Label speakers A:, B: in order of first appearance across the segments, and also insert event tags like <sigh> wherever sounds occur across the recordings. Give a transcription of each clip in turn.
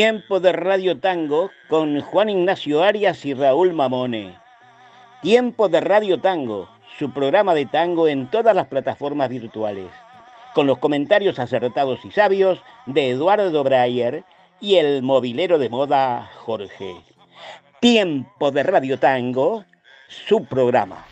A: Tiempo de Radio Tango con Juan Ignacio Arias y Raúl Mamone. Tiempo de Radio Tango, su programa de tango en todas las plataformas virtuales, con los comentarios acertados y sabios de Eduardo Breyer y el movilero de moda Jorge. Tiempo de Radio Tango, su programa.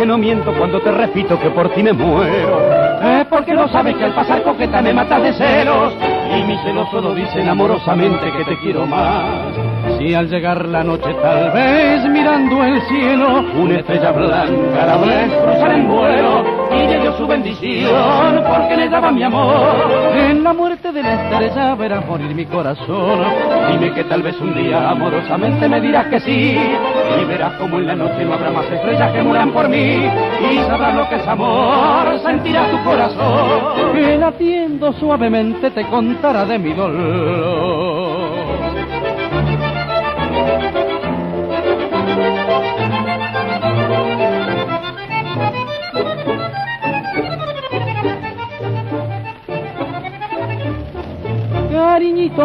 B: Que no miento cuando te repito que por ti me muero. Es porque no sabes que al pasar coqueta me matas de celos. Y mi celos solo dicen amorosamente que te quiero más. Si al llegar la noche tal vez mirando el cielo, una estrella blanca la ves cruzar en vuelo y le dio su bendición porque le daba mi amor. En la muerte de la estrella verás morir mi corazón. Dime que tal vez un día amorosamente me dirás que sí. Y verás como en la noche no habrá más estrellas que mueran por mí. Y sabrás lo que es amor, sentirás tu corazón. Que latiendo suavemente te contará de mi dolor.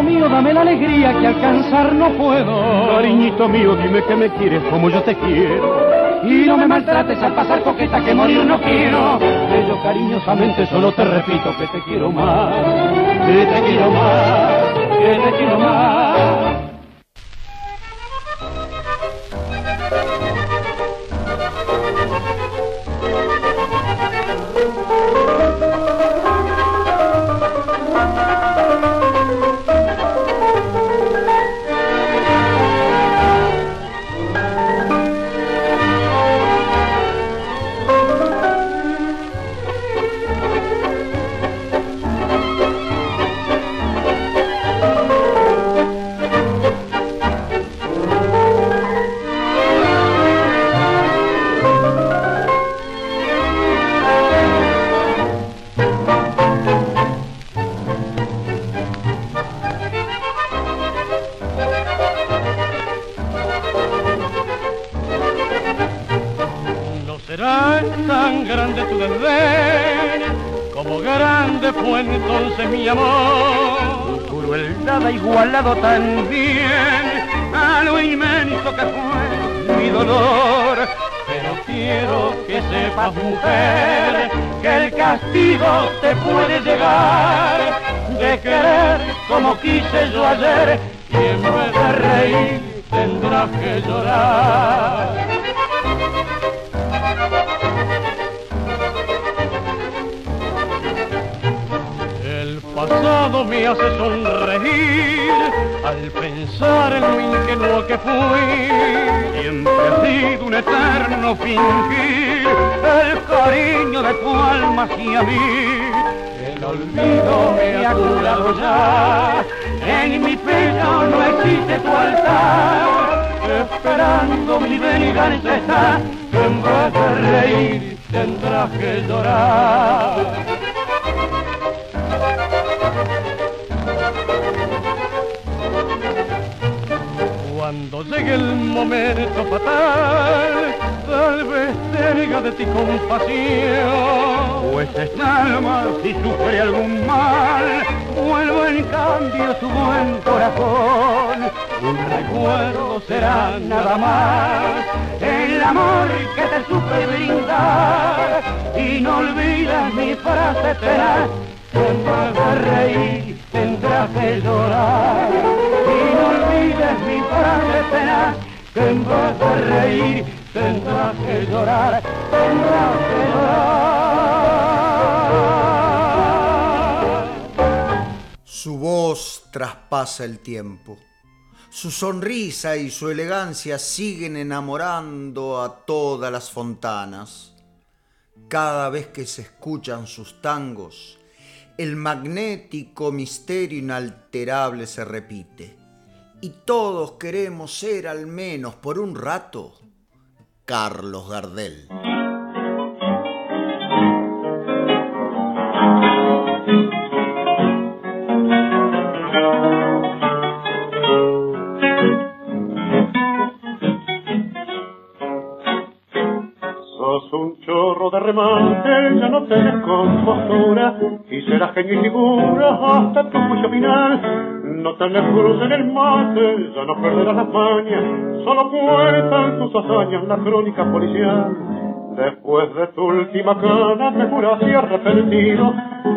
B: Mío, dame la alegría que alcanzar no puedo.
C: Cariñito mío, dime que me quieres como yo te quiero.
B: Y no me maltrates al pasar coqueta que morir no quiero. Que yo cariñosamente solo te repito que te quiero más. Que te quiero más. Que te quiero más. castigo te puede llegar de querer como quise yo ayer y en vez de reír tendrás que llorar. dado me hace sonreír al pensar en lo ingenuo que fui. y en sido
D: un
B: eterno fingir el cariño de tu alma hacia mí. El olvido me ha curado ya, en mi pecho no existe tu altar. Esperando mi venganza está, tendrás que reír, tendrás que llorar. Cuando llegue el momento fatal, tal vez tenga de ti compasión. Pues en alma, si sufre algún mal, vuelvo en cambio su buen corazón. Un
D: recuerdo será nada más el amor que te supe brindar. Y no olvides mi frase tenaz, siempre de reír tendrás que llorar mi será que reír tendrás que llorar tendrás que llorar
E: su voz traspasa el tiempo su sonrisa y su elegancia siguen enamorando a todas las fontanas. Cada vez que se escuchan sus tangos, el magnético misterio inalterable se repite. Y todos queremos ser al menos por un rato Carlos Gardel.
F: De remate, ya no tenés compostura y serás genio y figura hasta tu juicio final. No tenés cruz en el mate, ya no perderás las mañas, solo cuentan tus hazañas la crónica policial. Después de tu última cana me juraste arrepentido,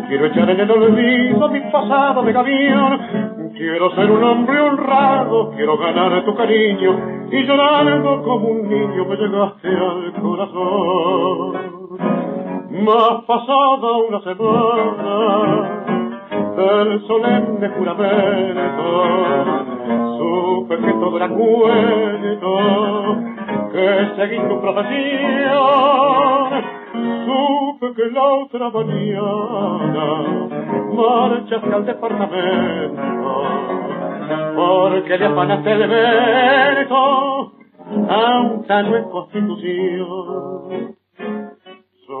F: quiero echar en el olvido mi pasado de gavión, Quiero ser un hombre honrado, quiero ganar tu cariño y llorando como un niño me llegaste al corazón. Más pasada una semana del solemne juramento, supe que todo era cuento, que seguí tu profesión, supe que la otra mañana marchaste al departamento, porque le afanaste el evento, aunque no es constitución. Ya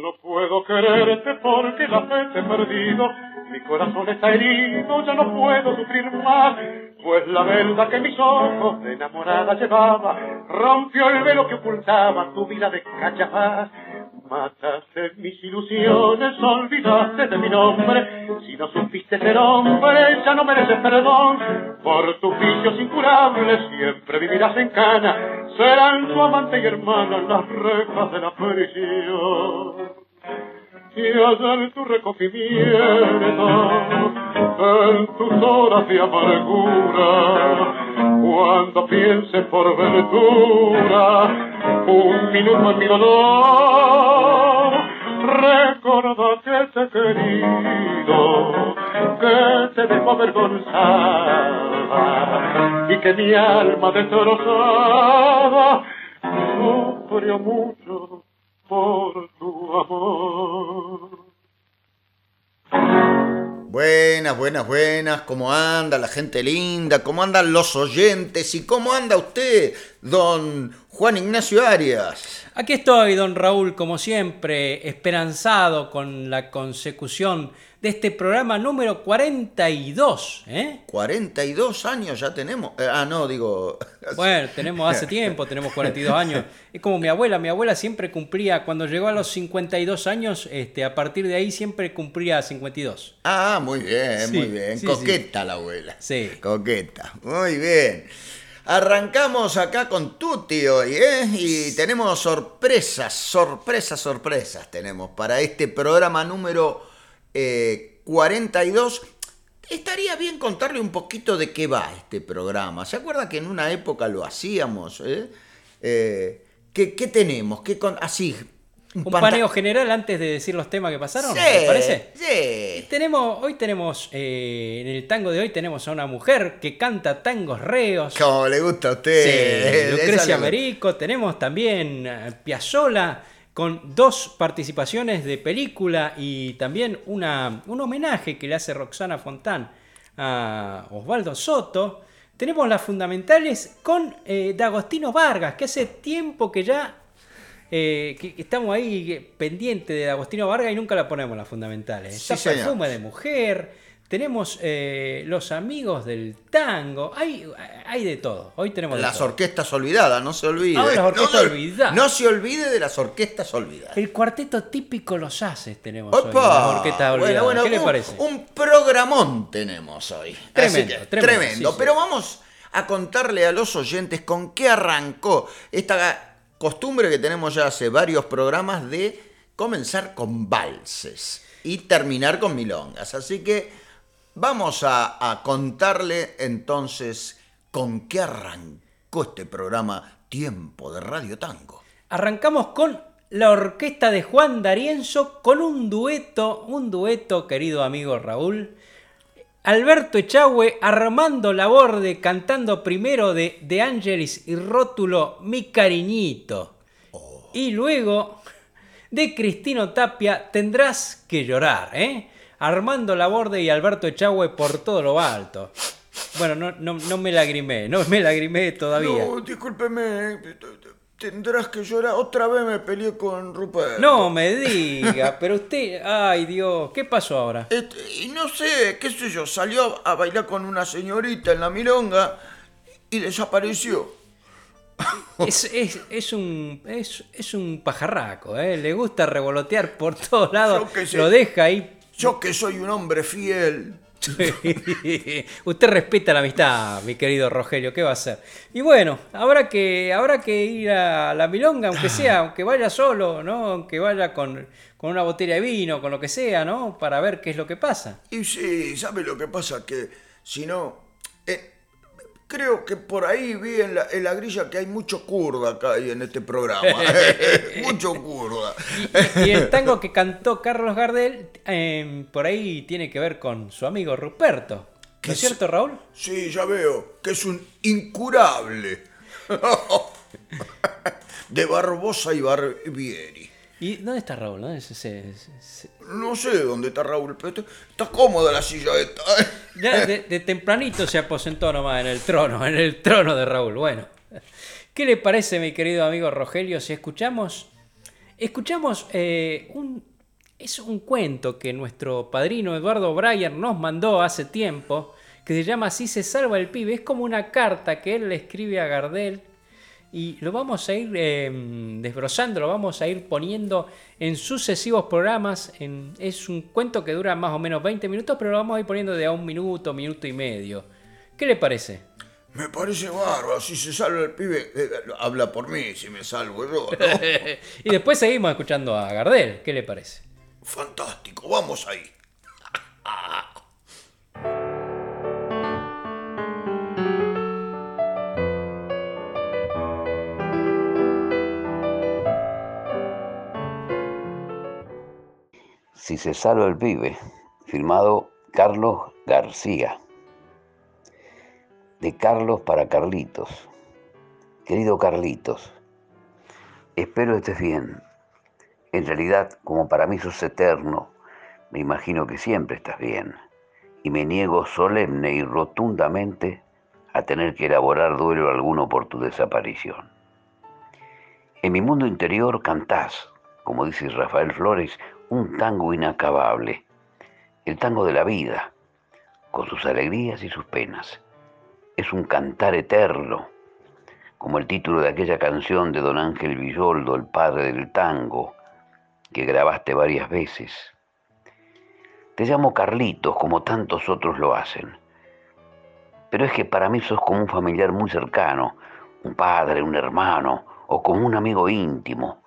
F: no puedo quererte porque la fe te he perdido, mi corazón está herido, ya no puedo sufrir más, pues la verdad que mis ojos de enamorada llevaba, rompió el velo que ocultaba tu vida de cachafaz Mataste mis ilusiones, olvidaste de mi nombre. Si no supiste ser hombre, ya no mereces perdón. Por tus vicios incurables siempre vivirás en cana. Serán tu amante y hermana las rejas de la prisión. Y en tu recogimiento, en tus horas de amargura, cuando pienses por ventura, un minuto en mi dolor, recuerda que te querido, que te dejo avergonzada y que mi alma destrozada sufrió mucho por tu amor.
E: Buenas, buenas, buenas. ¿Cómo anda la gente linda? ¿Cómo andan los oyentes? ¿Y cómo anda usted, don Juan Ignacio Arias?
G: Aquí estoy, don Raúl, como siempre, esperanzado con la consecución de este programa número 42. ¿eh?
E: 42 años ya tenemos. Eh, ah, no, digo... <laughs>
G: Bueno, tenemos hace tiempo, tenemos 42 años. Es como mi abuela, mi abuela siempre cumplía, cuando llegó a los 52 años, este, a partir de ahí siempre cumplía 52.
E: Ah, muy bien, muy bien. Coqueta la abuela.
G: Sí.
E: Coqueta. Muy bien. Arrancamos acá con Tuti hoy, ¿eh? Y tenemos sorpresas, sorpresas, sorpresas tenemos para este programa número 42. Eh, Estaría bien contarle un poquito de qué va este programa. ¿Se acuerda que en una época lo hacíamos? Eh? eh qué tenemos? ¿Qué con... Así,
G: un, paneo general antes de decir los temas que pasaron,
E: sí,
G: parece?
E: Sí.
G: Tenemos, hoy tenemos, eh, en el tango de hoy tenemos a una mujer que canta tangos reos.
E: Como le gusta a usted.
G: Sí, <laughs> Lucrecia Merico. Tenemos también Piazzola con dos participaciones de película y también una, un homenaje que le hace Roxana Fontán a Osvaldo Soto. Tenemos las fundamentales con eh, D'Agostino Vargas, que hace tiempo que ya eh, que, estamos ahí pendientes de Agostino Vargas y nunca la ponemos las fundamentales. Está Perfume de Mujer, tenemos eh, los amigos del tango, hay, hay de todo. Hoy tenemos
E: las orquestas olvidadas, no se olvide.
G: las orquestas no, olvidadas.
E: No se olvide de las orquestas olvidadas.
G: El cuarteto típico Los Haces tenemos hoy. Las orquestas olvidadas.
E: Bueno,
G: ¿Qué
E: le
G: parece?
E: Un programón tenemos hoy.
G: Tremendo,
E: tremendo. Pero vamos a contarle a los oyentes con qué arrancó esta costumbre que tenemos ya hace varios programas de comenzar con valses y terminar con milongas. Así que vamos a, contarle entonces con qué arrancó este programa Tiempo de Radio Tango.
G: Arrancamos con la orquesta de Juan D'Arienzo con un dueto, un dueto, querido amigo Raúl. Alberto Echagüe, Armando Laborde cantando primero de De Angelis y Rótulo Mi Cariñito. Y luego de Cristino Tapia Tendrás que llorar, ¿eh? Armando Laborde y Alberto Echagüe por todo lo alto. Bueno, no, no, no me lagrimé, no me lagrimé todavía.
E: No, discúlpeme, tendrás que llorar. Otra vez me peleé con Rupert.
G: No me diga, <laughs> pero usted, ay Dios, ¿qué pasó ahora?
E: Este, y no sé, qué sé yo, salió a bailar con una señorita en la milonga y desapareció. <laughs>
G: Es, es, es, un, es, es un pajarraco, ¿eh? le gusta revolotear por todos lados, lo deja ahí.
E: Yo que soy un hombre fiel. <laughs>
G: Usted respeta la amistad, mi querido Rogelio, ¿qué va a hacer? Y bueno, habrá que, habrá que ir a la milonga, aunque sea, aunque vaya solo, ¿no? Aunque vaya con, con una botella de vino, con lo que sea, ¿no? Para ver qué es lo que pasa.
E: Y sí, ¿sabe lo que pasa? Que si no... Eh, creo que por ahí vi en la, grilla que hay mucho kurda acá en este programa. <laughs> mucho kurda.
G: Y, el tango que cantó Carlos Gardel, em, por ahí tiene que ver con su amigo Ruperto. ¿No es cierto, Raúl?
E: Sí, ya veo, que es un incurable. <laughs> de Barbosa y Barbieri.
G: ¿Y dónde está Raúl?
E: No sé dónde está Raúl, pero está cómoda la silla esta. <laughs>
G: Ya de, tempranito se aposentó nomás en el trono, en el trono de Raúl. Bueno, ¿qué le parece, mi querido amigo Rogelio, si escuchamos, escuchamos eh, un, es un cuento que nuestro padrino Eduardo Breyer nos mandó hace tiempo, que se llama Así se salva el pibe. Es como una carta que él le escribe a Gardel y lo vamos a ir em, desbrozando, lo vamos a ir poniendo en sucesivos programas. es un cuento que dura más o menos 20 minutos, pero lo vamos a ir poniendo de a un minuto, minuto y medio. ¿Qué le parece?
E: Me parece bárbaro, si se salva el pibe, eh, habla por mí, si me salvo yo, <laughs>
G: y después seguimos escuchando a Gardel, ¿qué le parece?
E: Fantástico, vamos ahí.
H: Si se salva el pibe, firmado Carlos García. De Carlos para Carlitos. Querido Carlitos, espero estés bien. En realidad, como para mí sos eterno, me imagino que siempre estás bien. Y me niego solemne y rotundamente a tener que elaborar duelo alguno por tu desaparición. En mi mundo interior cantás, como dice Rafael Flores, un tango inacabable, el tango de la vida, con sus alegrías y sus penas. Es un cantar eterno, como el título de aquella canción de don Ángel Villoldo, el padre del tango, que grabaste varias veces. Te llamo Carlitos, como tantos otros lo hacen. Pero es que para mí sos como un familiar muy cercano, un padre, un hermano o como un amigo íntimo.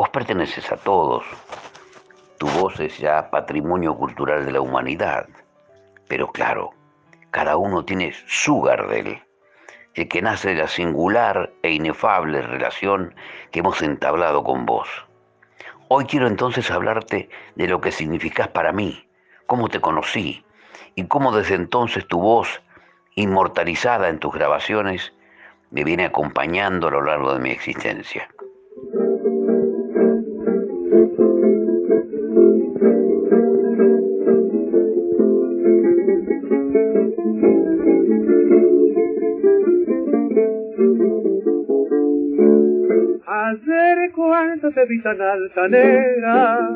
H: Vos perteneces a todos. Tu voz es ya patrimonio cultural de la humanidad. Pero claro, cada uno tiene su Gardel, el que nace de la singular e inefable relación que hemos entablado con vos. Hoy quiero entonces hablarte de lo que significás para mí, cómo te conocí y cómo desde entonces tu voz, inmortalizada en tus grabaciones, me viene acompañando a lo largo de mi existencia.
F: Cuanto te vi tan altanera,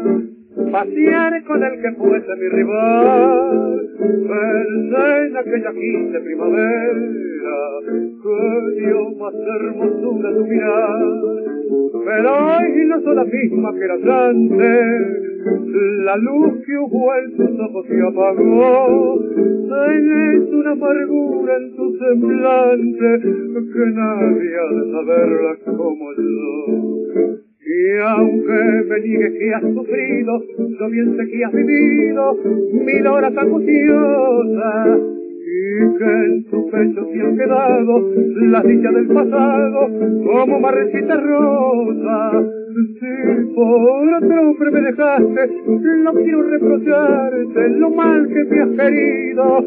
F: pasear con el que fuese mi rival, pensé en aquella quince primavera, que dio más hermosura tu mirar, pero hoy no soy la misma que era antes. La luz que hubo en tus ojos se apagó, tenés una amargura en tu semblante que nadie ha de saberla como yo. Y aunque me niegues que has sufrido, yo bien sé que has vivido mil horas angustiosas y que en tu pecho se han quedado las dichas del pasado como marrecita rosa. Si por otro hombre me dejaste, no quiero reprocharte lo mal que me has querido.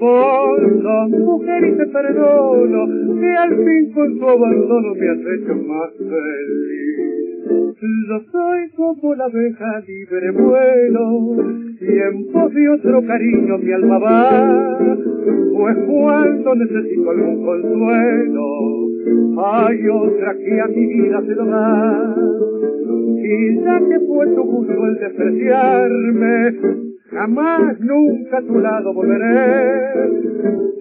F: Vos sos mujer y te perdono, que al fin con tu abandono me has hecho más feliz. Yo soy como la abeja libre vuelo, y en pos de otro cariño mi alma va, pues cuando necesito algún consuelo, hay otra que a mi vida se lo da. Y ya que fue tu gusto el despreciarme, jamás nunca a tu lado volveré.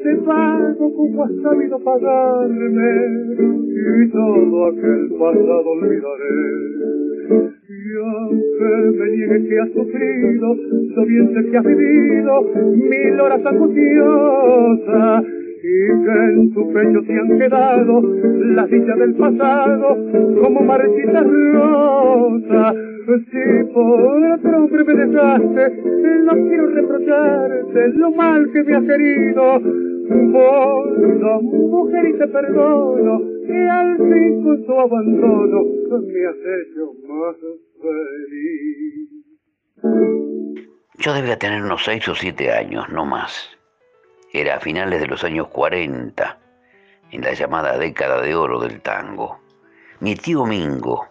F: Te pago como has sabido pagarme y todo aquel pasado olvidaré. Y aunque me niegue que has sufrido, yo bien sé que has vivido mil horas angustiosas y que en tu pecho se han quedado las dichas del pasado como marchitas rosas. Si por otro hombre me dejaste, no quiero reprocharte lo mal que me has querido. Vos sos mujer y te perdono, que al fin con tu abandono me has hecho más feliz.
H: Yo debía tener unos seis o siete años, no más. Era a finales de los años 40, en la llamada década de oro del tango. Mi tío Mingo,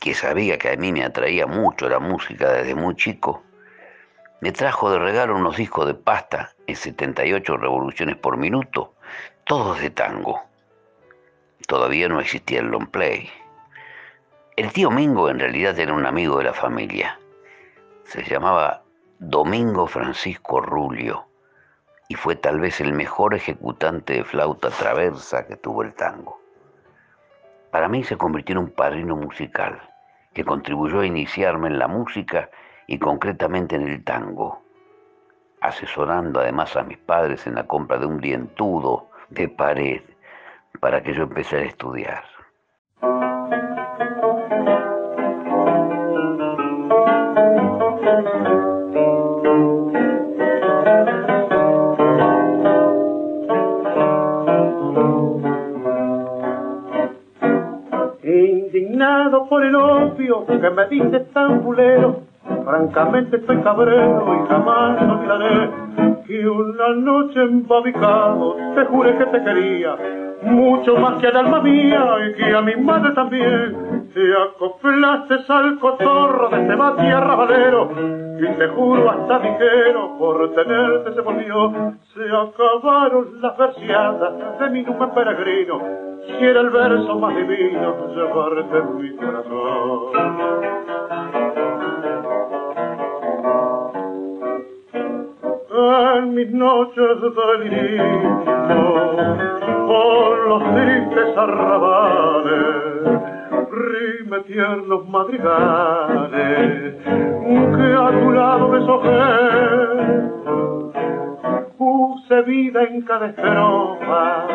H: que sabía que a mí me atraía mucho la música desde muy chico, me trajo de regalo unos discos de pasta en 78 revoluciones por minuto, todos de tango. Todavía no existía el long play. El tío Mingo en realidad era un amigo de la familia. Se llamaba Domingo Francisco Rulio y fue tal vez el mejor ejecutante de flauta traversa que tuvo el tango. Para mí se convirtió en un padrino musical que contribuyó a iniciarme en la música y concretamente en el tango, asesorando además a mis padres en la compra de un dientudo de pared para que yo empezara a estudiar.
F: Por el opio que me dice tan fulero, francamente estoy cabrero y jamás olvidaré que una noche embabicado te juré que te quería, mucho más que al alma mía y que a mi madre también. Te acoplaste al cotorro de este valero y te juro hasta dijero por tenerte se volvió. Se acabaron las verseadas de mi nube peregrino. Si era el verso más divino llevarte en mi corazón. En mis noches de lirismo por los tristes arrabales rime tiernos madrigales que a tu lado me sojé. Puse vida en cada estrofa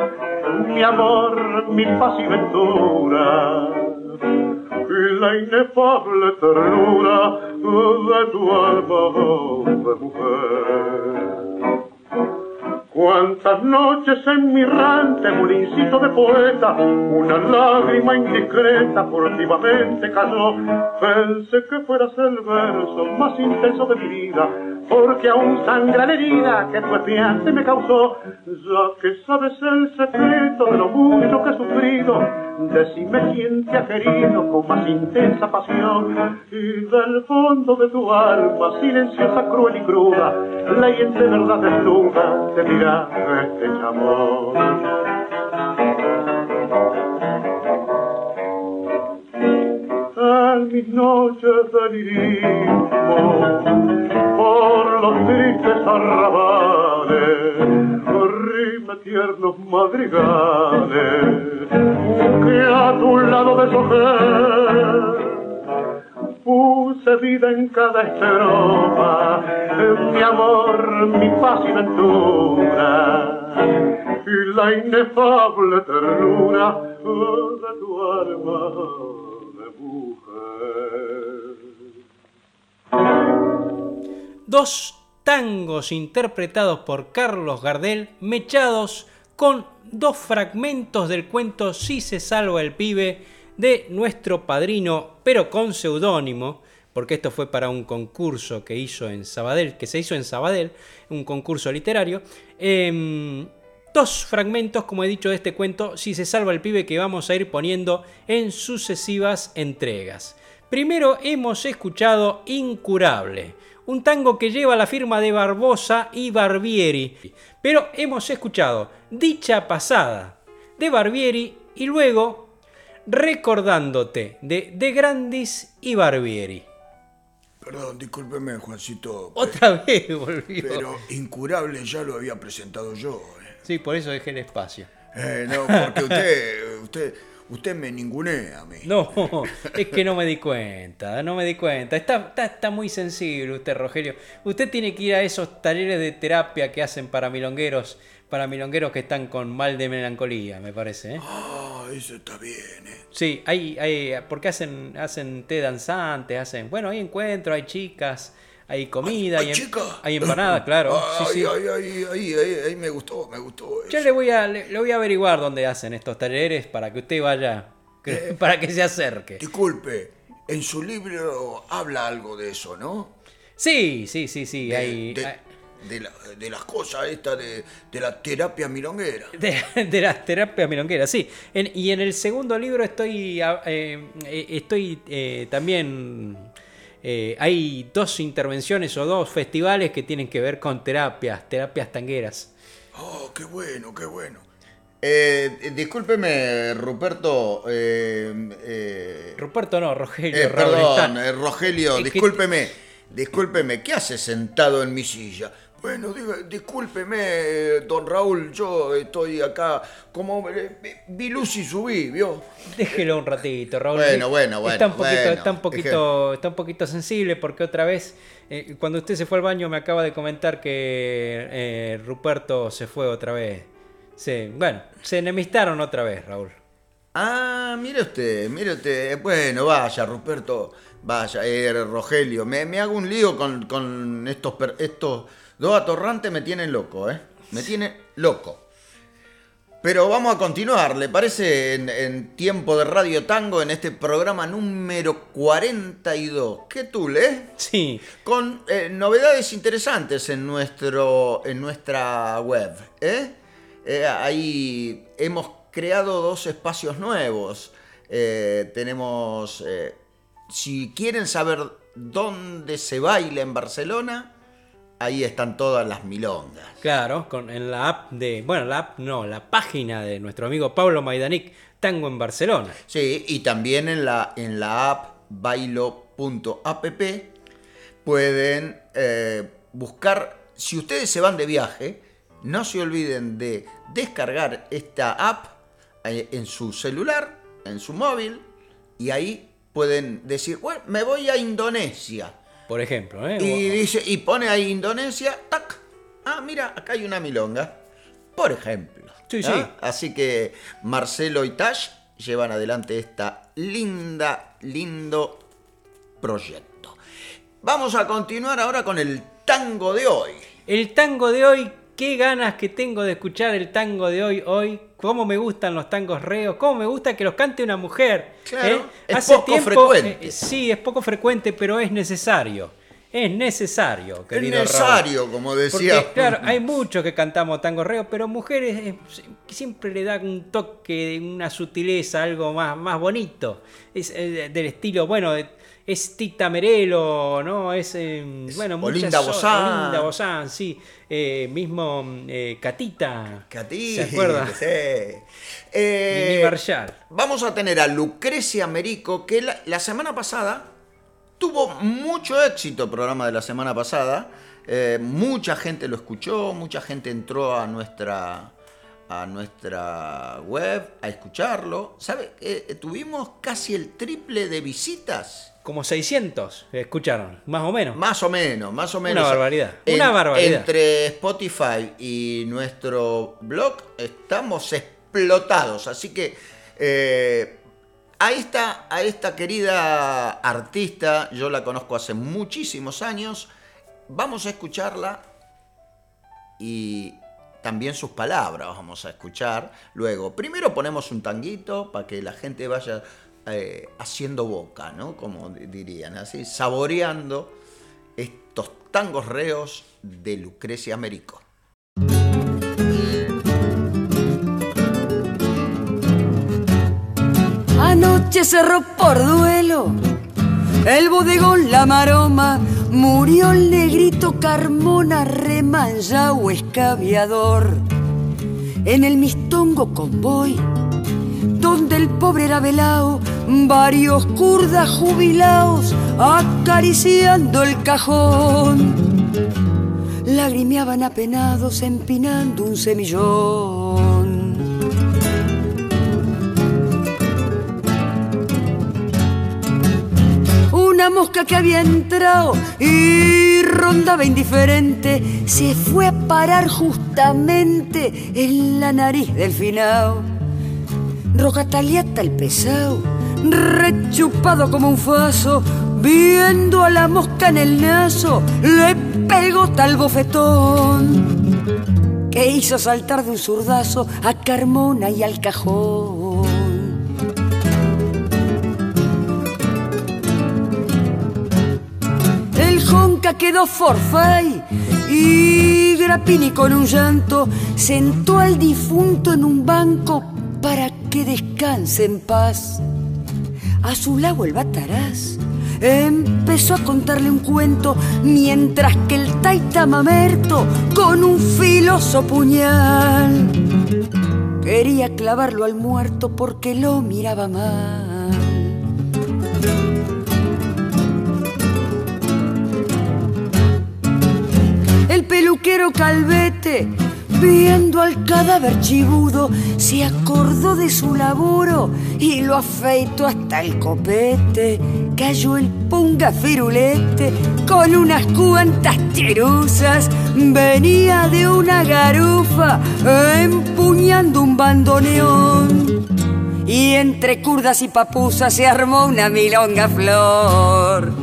F: mi amor, mi paz y ventura y la inefable ternura de tu alma oh, de mujer. Cuántas noches en mi rante, murincito de poeta, una lágrima indiscreta furtivamente cayó. Pensé que fueras el verso más intenso de mi vida, porque aún sangra la herida que tu espiante me causó. Ya que sabes el secreto de lo mucho que he sufrido, decime quién te ha querido con más intensa pasión. Y del fondo de tu alma, silenciosa, cruel y cruda, la de verdad desnuda te este amor. Por los tristes arrabales, rime tiernos madrigales, que a tu lado de puse vida en cada estrofa, mi amor, mi paz y ventura, y la inefable ternura de tu alma de
G: mujer. Dos tangos interpretados por Carlos Gardel, mechados con dos fragmentos del cuento Si se salva el pibe de nuestro padrino, pero con seudónimo, porque esto fue para un concurso que hizo en Sabadell, que se hizo en Sabadell, un concurso literario. Em, dos fragmentos, como he dicho, de este cuento, Si se salva el pibe, que vamos a ir poniendo en sucesivas entregas. Primero hemos escuchado Incurable, un tango que lleva la firma de Barbosa y Barbieri, pero hemos escuchado Dicha Pasada de Barbieri y luego Recordándote de De Grandis y Barbieri.
I: Perdón, discúlpeme, Juancito.
G: Otra vez volvió.
I: Pero Incurable ya lo había presentado yo.
G: Eh. Sí, por eso dejé el espacio.
I: Eh, no, porque usted, usted, usted me ningunea a mí.
G: No, es que no me di cuenta, no me di cuenta. Está, está, está, muy sensible usted, Rogelio. Usted tiene que ir a esos talleres de terapia que hacen para milongueros para milongueros que están con mal de melancolía, me parece. ¿eh?
I: Ah, eso está bien, ¿eh?
G: Sí, hay, hay, porque hacen, hacen té danzantes, hacen, bueno, hay encuentro, hay chicas, hay comida,
I: hay,
G: hay, hay empanadas, claro.
I: Ay, sí, sí. Ay, ay, ay, me gustó, me gustó.
G: Yo le voy a, le, voy a averiguar dónde hacen estos talleres para que usted vaya, eh, <laughs> para que se acerque.
I: Disculpe, en su libro habla algo de eso, ¿no?
G: Sí, sí, sí, sí.
I: De,
G: hay,
I: de,
G: hay
I: de, la, de las cosas estas de, de, la terapia milonguera.
G: De, de las terapias milongueras, sí. En, y en el segundo libro estoy, eh, estoy eh, también... Eh, hay dos intervenciones o dos festivales que tienen que ver con terapias, terapias tangueras.
I: Oh, qué bueno, qué bueno.
E: Eh, discúlpeme, Ruperto. Eh,
G: Ruperto no, Rogelio.
E: perdón, Rogelio, discúlpeme. Discúlpeme, ¿qué hace sentado en mi silla?
I: Bueno, diga, discúlpeme, don Raúl, yo estoy acá como eh, vi luz y subí, ¿vio?
G: Déjelo un ratito, Raúl.
E: Bueno, bueno, bueno.
G: Está un poquito,
E: bueno,
G: está un poquito, está un poquito sensible porque otra vez, eh, cuando usted se fue al baño, me acaba de comentar que eh, Ruperto se fue otra vez. Sí, bueno, se enemistaron otra vez, Raúl.
E: Ah, mire usted, mire usted. Bueno, vaya, Ruperto, vaya, eh, Rogelio. Me, me, hago un lío con, con estos, estos Dos atorrantes me tienen loco, ¿eh? Me tiene loco. Pero vamos a continuar, ¿le parece? En, en, tiempo de Radio Tango, en este programa número 42. ¿Qué tú, eh?
G: Sí.
E: Con eh, novedades interesantes en, nuestro, en nuestra web, ¿eh? eh ahí hemos creado dos espacios nuevos. Eh, tenemos, eh, si quieren saber dónde se baila en Barcelona, ahí están todas las milongas.
G: Claro, con, en la app de, bueno, la app no, la página de nuestro amigo Pablo Maidanic, Tango en Barcelona.
E: Sí, y también en la, en la app bailo.app pueden eh, buscar, si ustedes se van de viaje, no se olviden de descargar esta app eh, en su celular, en su móvil, y ahí pueden decir, bueno, me voy a Indonesia
G: por ejemplo. ¿eh?
E: Y, dice, y pone ahí Indonesia, tac. Ah, mira, acá hay una milonga. Por ejemplo.
G: Sí, sí.
E: Así que Marcelo y Tash llevan adelante esta linda, lindo proyecto. Vamos a continuar ahora con el tango de hoy.
G: El tango de hoy, qué ganas que tengo de escuchar el tango de hoy, hoy, cómo me gustan los tangos reos, cómo me gusta que los cante una mujer.
E: Claro, ¿eh? es Hace poco tiempo, frecuente.
G: Eh, sí, es poco frecuente, pero es necesario. Es necesario, querido
E: Es necesario,
G: Raúl.
E: como decía.
G: Porque, claro, hay muchos que cantamos tango reo, pero mujeres eh, siempre le dan un toque, una sutileza, algo más, más bonito. Es del estilo, bueno, es Tita Merelo, ¿no? Es, eh, bueno,
E: Olinda Bozán.
G: Olinda Bozán, sí. Eh, mismo eh, Catita.
E: Catita.
G: ¿Se acuerda?
E: Sí.
G: Eh,
E: vamos a tener a Lucrecia Merico, que la, la semana pasada tuvo mucho éxito el programa de la semana pasada. Eh, mucha gente lo escuchó, mucha gente entró a nuestra, a nuestra web a escucharlo. ¿Sabe? Eh, tuvimos casi el triple de visitas.
G: Como 600 escucharon, más o menos.
E: Más o menos, más o menos.
G: Una barbaridad. una barbaridad.
E: Entre Spotify y nuestro blog estamos explotados. Así que eh, a, esta, a esta querida artista, yo la conozco hace muchísimos años. Vamos a escucharla y también sus palabras vamos a escuchar luego. Primero ponemos un tanguito para que la gente vaya eh, haciendo boca, ¿no? Como dirían, así, saboreando estos tangos reos de Lucrecia Américo.
J: Anoche cerró por duelo el bodegón La Maroma, murió el negrito Carmona, o escaviador. En el mistongo convoy donde el pobre era velao, varios kurdas jubilados acariciando el cajón. Lagrimeaban apenados empinando un semillón. Una mosca que había entrado y rondaba indiferente se fue a parar justamente en la nariz del finao Rogataliata el pesado, rechupado como un faso, viendo a la mosca en el naso, le pegó tal bofetón que hizo saltar de un zurdazo a Carmona y al cajón. El jonca quedó forfait y Grappini con un llanto sentó al difunto en un banco para que descanse en paz. A su lado el bataraz empezó a contarle un cuento mientras que el taita mamerto con un filoso puñal quería clavarlo al muerto porque lo miraba mal. El peluquero calvete Viendo al cadáver chibudo, se acordó de su laburo y lo afeitó hasta el copete. Cayó el punga firulete con unas cuantas cheruzas. Venía de una garufa empuñando un bandoneón. Y entre curdas y papusas se armó una milonga flor.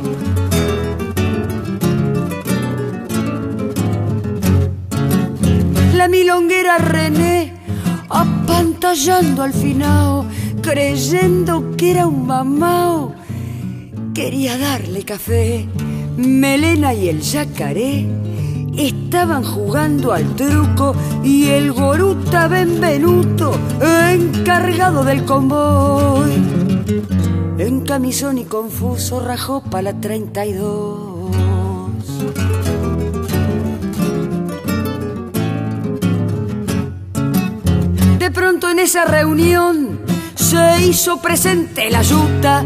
J: La milonguera René, apantallando al finao, creyendo que era un mamao. Quería darle café, Melena y el yacaré estaban jugando al truco y el goruta Benvenuto, encargado del convoy, en camisón y confuso rajó para la 32. Pronto en esa reunión se hizo presente la yuta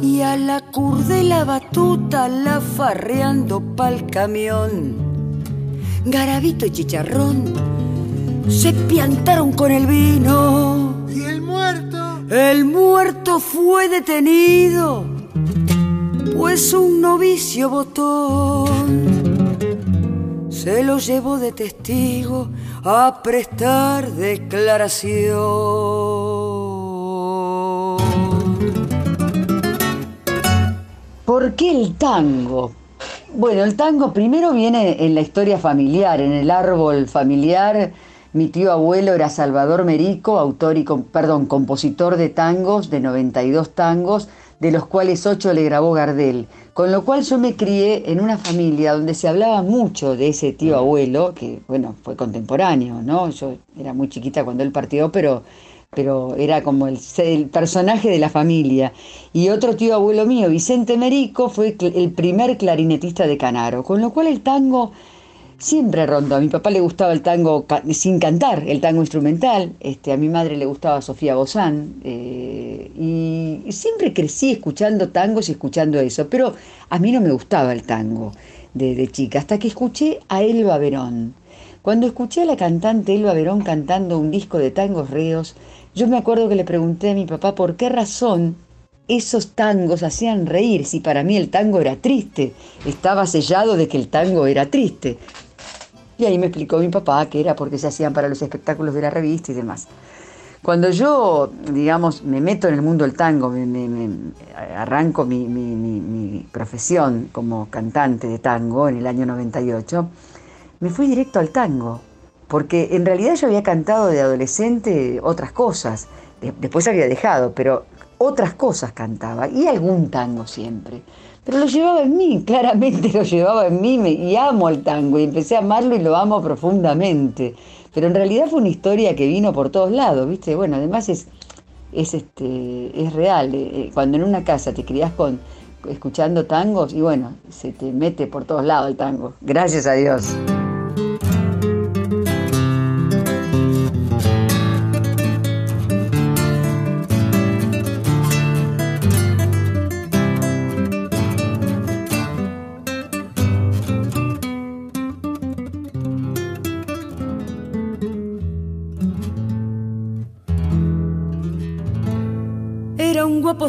J: y a la cur de la batuta la farreando pa'l camión. Garabito y chicharrón se piantaron con el vino.
K: ¿Y el muerto?
J: El muerto fue detenido, pues un novicio botón se lo llevó de testigo a prestar declaración.
L: ¿Por qué el tango? Bueno, el tango primero viene en la historia familiar, en el árbol familiar. Mi tío abuelo era Salvador Merico, autor y, perdón, compositor de tangos, de 92 tangos, de los cuales 8 le grabó Gardel. Con lo cual yo me crié en una familia donde se hablaba mucho de ese tío abuelo, que bueno, fue contemporáneo, ¿no? Yo era muy chiquita cuando él partió, pero, pero era como el, personaje de la familia. Y otro tío abuelo mío, Vicente Merico, fue el primer clarinetista de Canaro. Con lo cual el tango siempre rondó. A mi papá le gustaba el tango sin cantar, el tango instrumental. Este, a mi madre le gustaba Sofía Bozán. Eh, y siempre crecí escuchando tangos y escuchando eso. Pero a mí no me gustaba el tango de, chica, hasta que escuché a Elba Verón. Cuando escuché a la cantante Elba Verón cantando un disco de tangos reos, yo me acuerdo que le pregunté a mi papá por qué razón esos tangos hacían reír si para mí el tango era triste. Estaba sellado de que el tango era triste. Y ahí me explicó mi papá que era porque se hacían para los espectáculos de la revista y demás. Cuando yo, digamos, me meto en el mundo del tango, me, arranco mi, mi, profesión como cantante de tango en el año 98, me fui directo al tango, porque en realidad yo había cantado de adolescente otras cosas, después había dejado, pero otras cosas cantaba y algún tango siempre. Pero lo llevaba en mí, <laughs> claramente lo llevaba en mí y amo el tango y empecé a amarlo y lo amo profundamente. Pero en realidad fue una historia que vino por todos lados, ¿viste? Bueno, además es, es, este, es real. Eh, eh, cuando en una casa te criás con, escuchando tangos y bueno, se te mete por todos lados el tango. Gracias a Dios.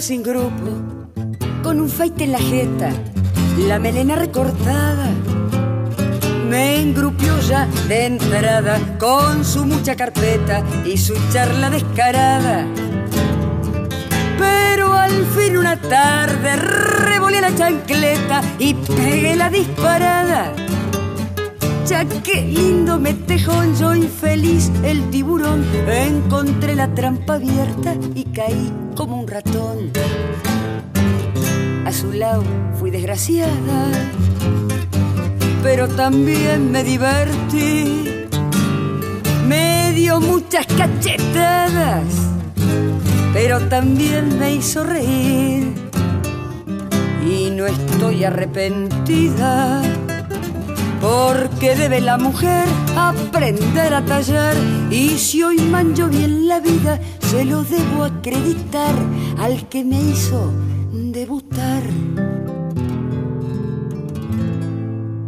J: Sin grupo, con un feite en la jeta, la melena recortada. Me engrupió ya de entrada con su mucha carpeta y su charla descarada. Pero al fin una tarde revolé la chancleta y pegué la disparada. Ya qué lindo me tejó yo infeliz el tiburón. Encontré la trampa abierta y caí como un ratón. A su lado fui desgraciada, pero también me divertí. Me dio muchas cachetadas, pero también me hizo reír. Y no estoy arrepentida porque debe la mujer aprender a tallar y si hoy manjo bien la vida se lo debo acreditar al que me hizo debutar.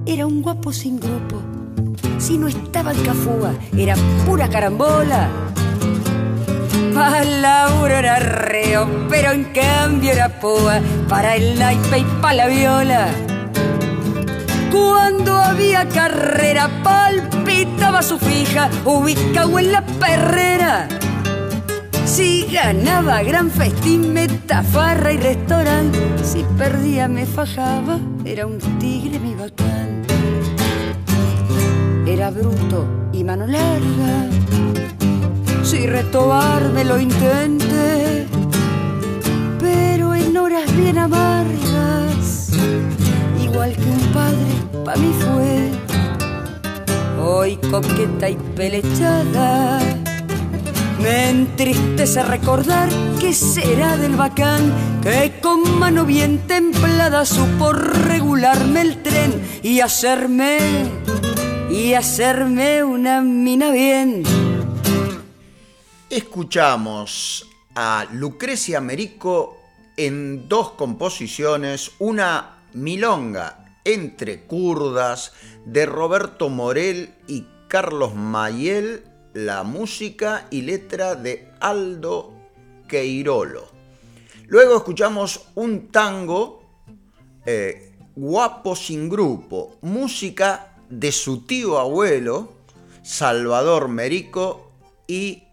J: Era un guapo sin grupo, si no estaba el cafúa, era pura carambola. Para Laura era reo, pero en cambio era poa, para el naipe y para la viola cuando había carrera, palpitaba su fija, ubicado en la perrera. Si ganaba gran festín, metafarra y restaurante. Si perdía, me fajaba, era un tigre mi bacán. Era bruto y mano larga. Si me lo intenté, pero en horas bien amargas igual que un padre para mí fue. Hoy coqueta y pelechada, me entristece recordar que será del bacán que con mano bien templada supo regularme el tren y hacerme, y hacerme una mina bien.
E: Escuchamos a Lucrecia Merico en dos composiciones, una Milonga entre kurdas de Roberto Morel y Carlos Mayel, la música y letra de Aldo Queirolo. Luego escuchamos un tango eh, guapo sin grupo, música de su tío abuelo, Salvador Merico y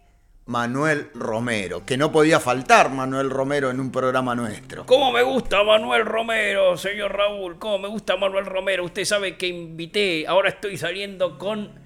E: Manuel Romero, que no podía faltar Manuel Romero en un programa nuestro.
G: ¿Cómo me gusta Manuel Romero, señor Raúl? ¿Cómo me gusta Manuel Romero? Usted sabe que invité, ahora estoy saliendo con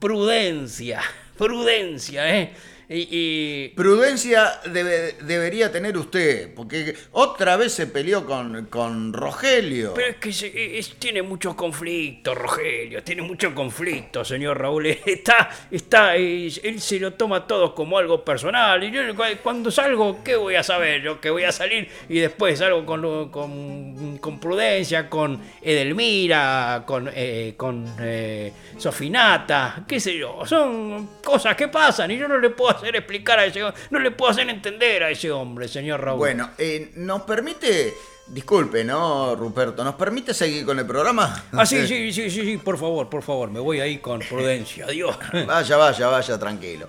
G: prudencia, <laughs> prudencia, ¿eh? Y,
E: Prudencia debe- debería tener usted, porque otra vez se peleó con, con Rogelio.
G: Pero es que se- es- tiene muchos conflictos, Rogelio, tiene muchos conflictos, señor Raúl. <laughs> Está, está, eh, él se lo toma todo como algo personal. Y yo cu- cuando salgo, ¿qué voy a saber? Yo que voy a salir y después salgo con, con, con Prudencia, con Edelmira, con, eh, con eh, Sofinata, qué sé yo. Son cosas que pasan y yo no le puedo hacer explicar a ese no le puedo hacer entender a ese hombre, señor Raúl.
E: Bueno, eh, ¿nos permite, disculpe, ¿no, Ruperto? ¿Nos permite seguir con el programa?
G: Ah, sí, sí, sí, sí, sí, por favor, por favor, me voy ahí con prudencia, adiós. <laughs>
E: Vaya, vaya, vaya, tranquilo.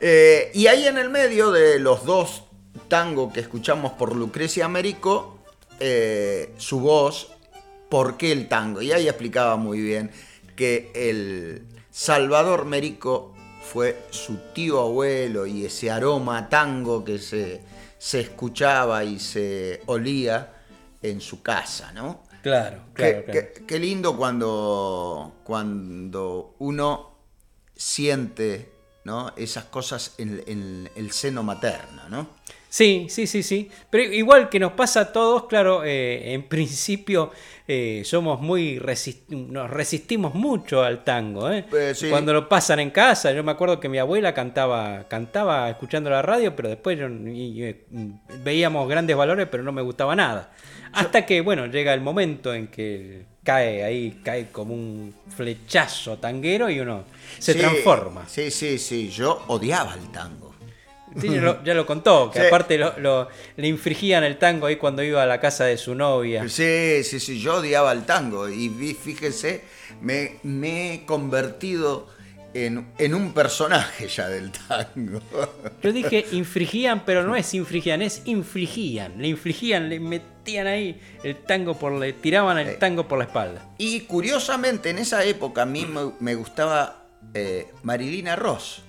E: Eh, y ahí en el medio de los dos tangos que escuchamos por Lucrecia Américo, eh, su voz, ¿por qué el tango? Y ahí explicaba muy bien que el Salvador Merico fue su tío abuelo y ese aroma tango que se, se escuchaba y se olía en su casa, ¿no?
G: Claro,
E: Qué,
G: claro, claro.
E: qué- qué lindo cuando, cuando uno siente ¿no? esas cosas en, en el seno materno, ¿no?
G: Sí, sí, sí, sí. Pero igual que nos pasa a todos, claro, eh, en principio eh, somos muy resist- nos resistimos mucho al tango, ¿eh?
E: Eh, sí.
G: Cuando lo pasan en casa, yo me acuerdo que mi abuela cantaba, cantaba escuchando la radio, pero después yo- y- y- veíamos grandes valores, pero no me gustaba nada. Hasta que, bueno, llega el momento en que cae ahí, cae como un flechazo tanguero y uno se
E: Sí,
G: transforma.
E: Sí, sí, sí. Yo odiaba el tango.
G: Sí, ya, lo, ya lo contó, que
E: Sí.
G: aparte lo, lo- le infringían el tango ahí cuando iba a la casa de su novia.
E: Sí, sí, sí. Yo odiaba el tango. Y fíjese, me, me he convertido en, en un personaje ya del tango. <laughs>
G: Yo dije infringían, pero no es infringían, es infligían. Le infligían, le metían ahí el tango por le tiraban el tango por la espalda.
E: Y curiosamente, en esa época a mí me, me gustaba eh, Marilina Ross.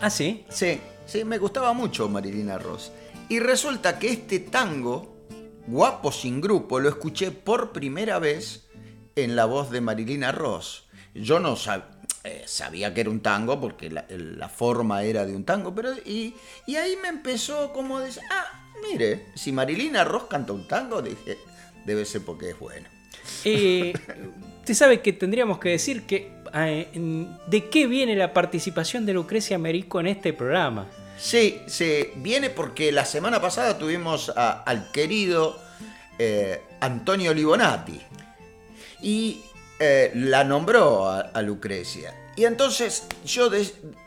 G: ¿Ah, sí?
E: Sí, sí, me gustaba mucho Marilina Ross. Y resulta que este tango, Guapo sin grupo, lo escuché por primera vez en la voz de Marilina Ross. Yo no eh, sabía que era un tango porque la, la forma era de un tango, pero y, y ahí me empezó como a decir, ah, mire, si Marilina Ross canta un tango, dije, debe ser porque es bueno.
G: Eh, <laughs> Usted sabe que tendríamos que decir que de qué viene la participación de Lucrecia Merico en este programa.
E: Sí, sí, viene porque la semana pasada tuvimos al querido eh, Antonio Libonati y eh, la nombró a, Lucrecia. Y entonces yo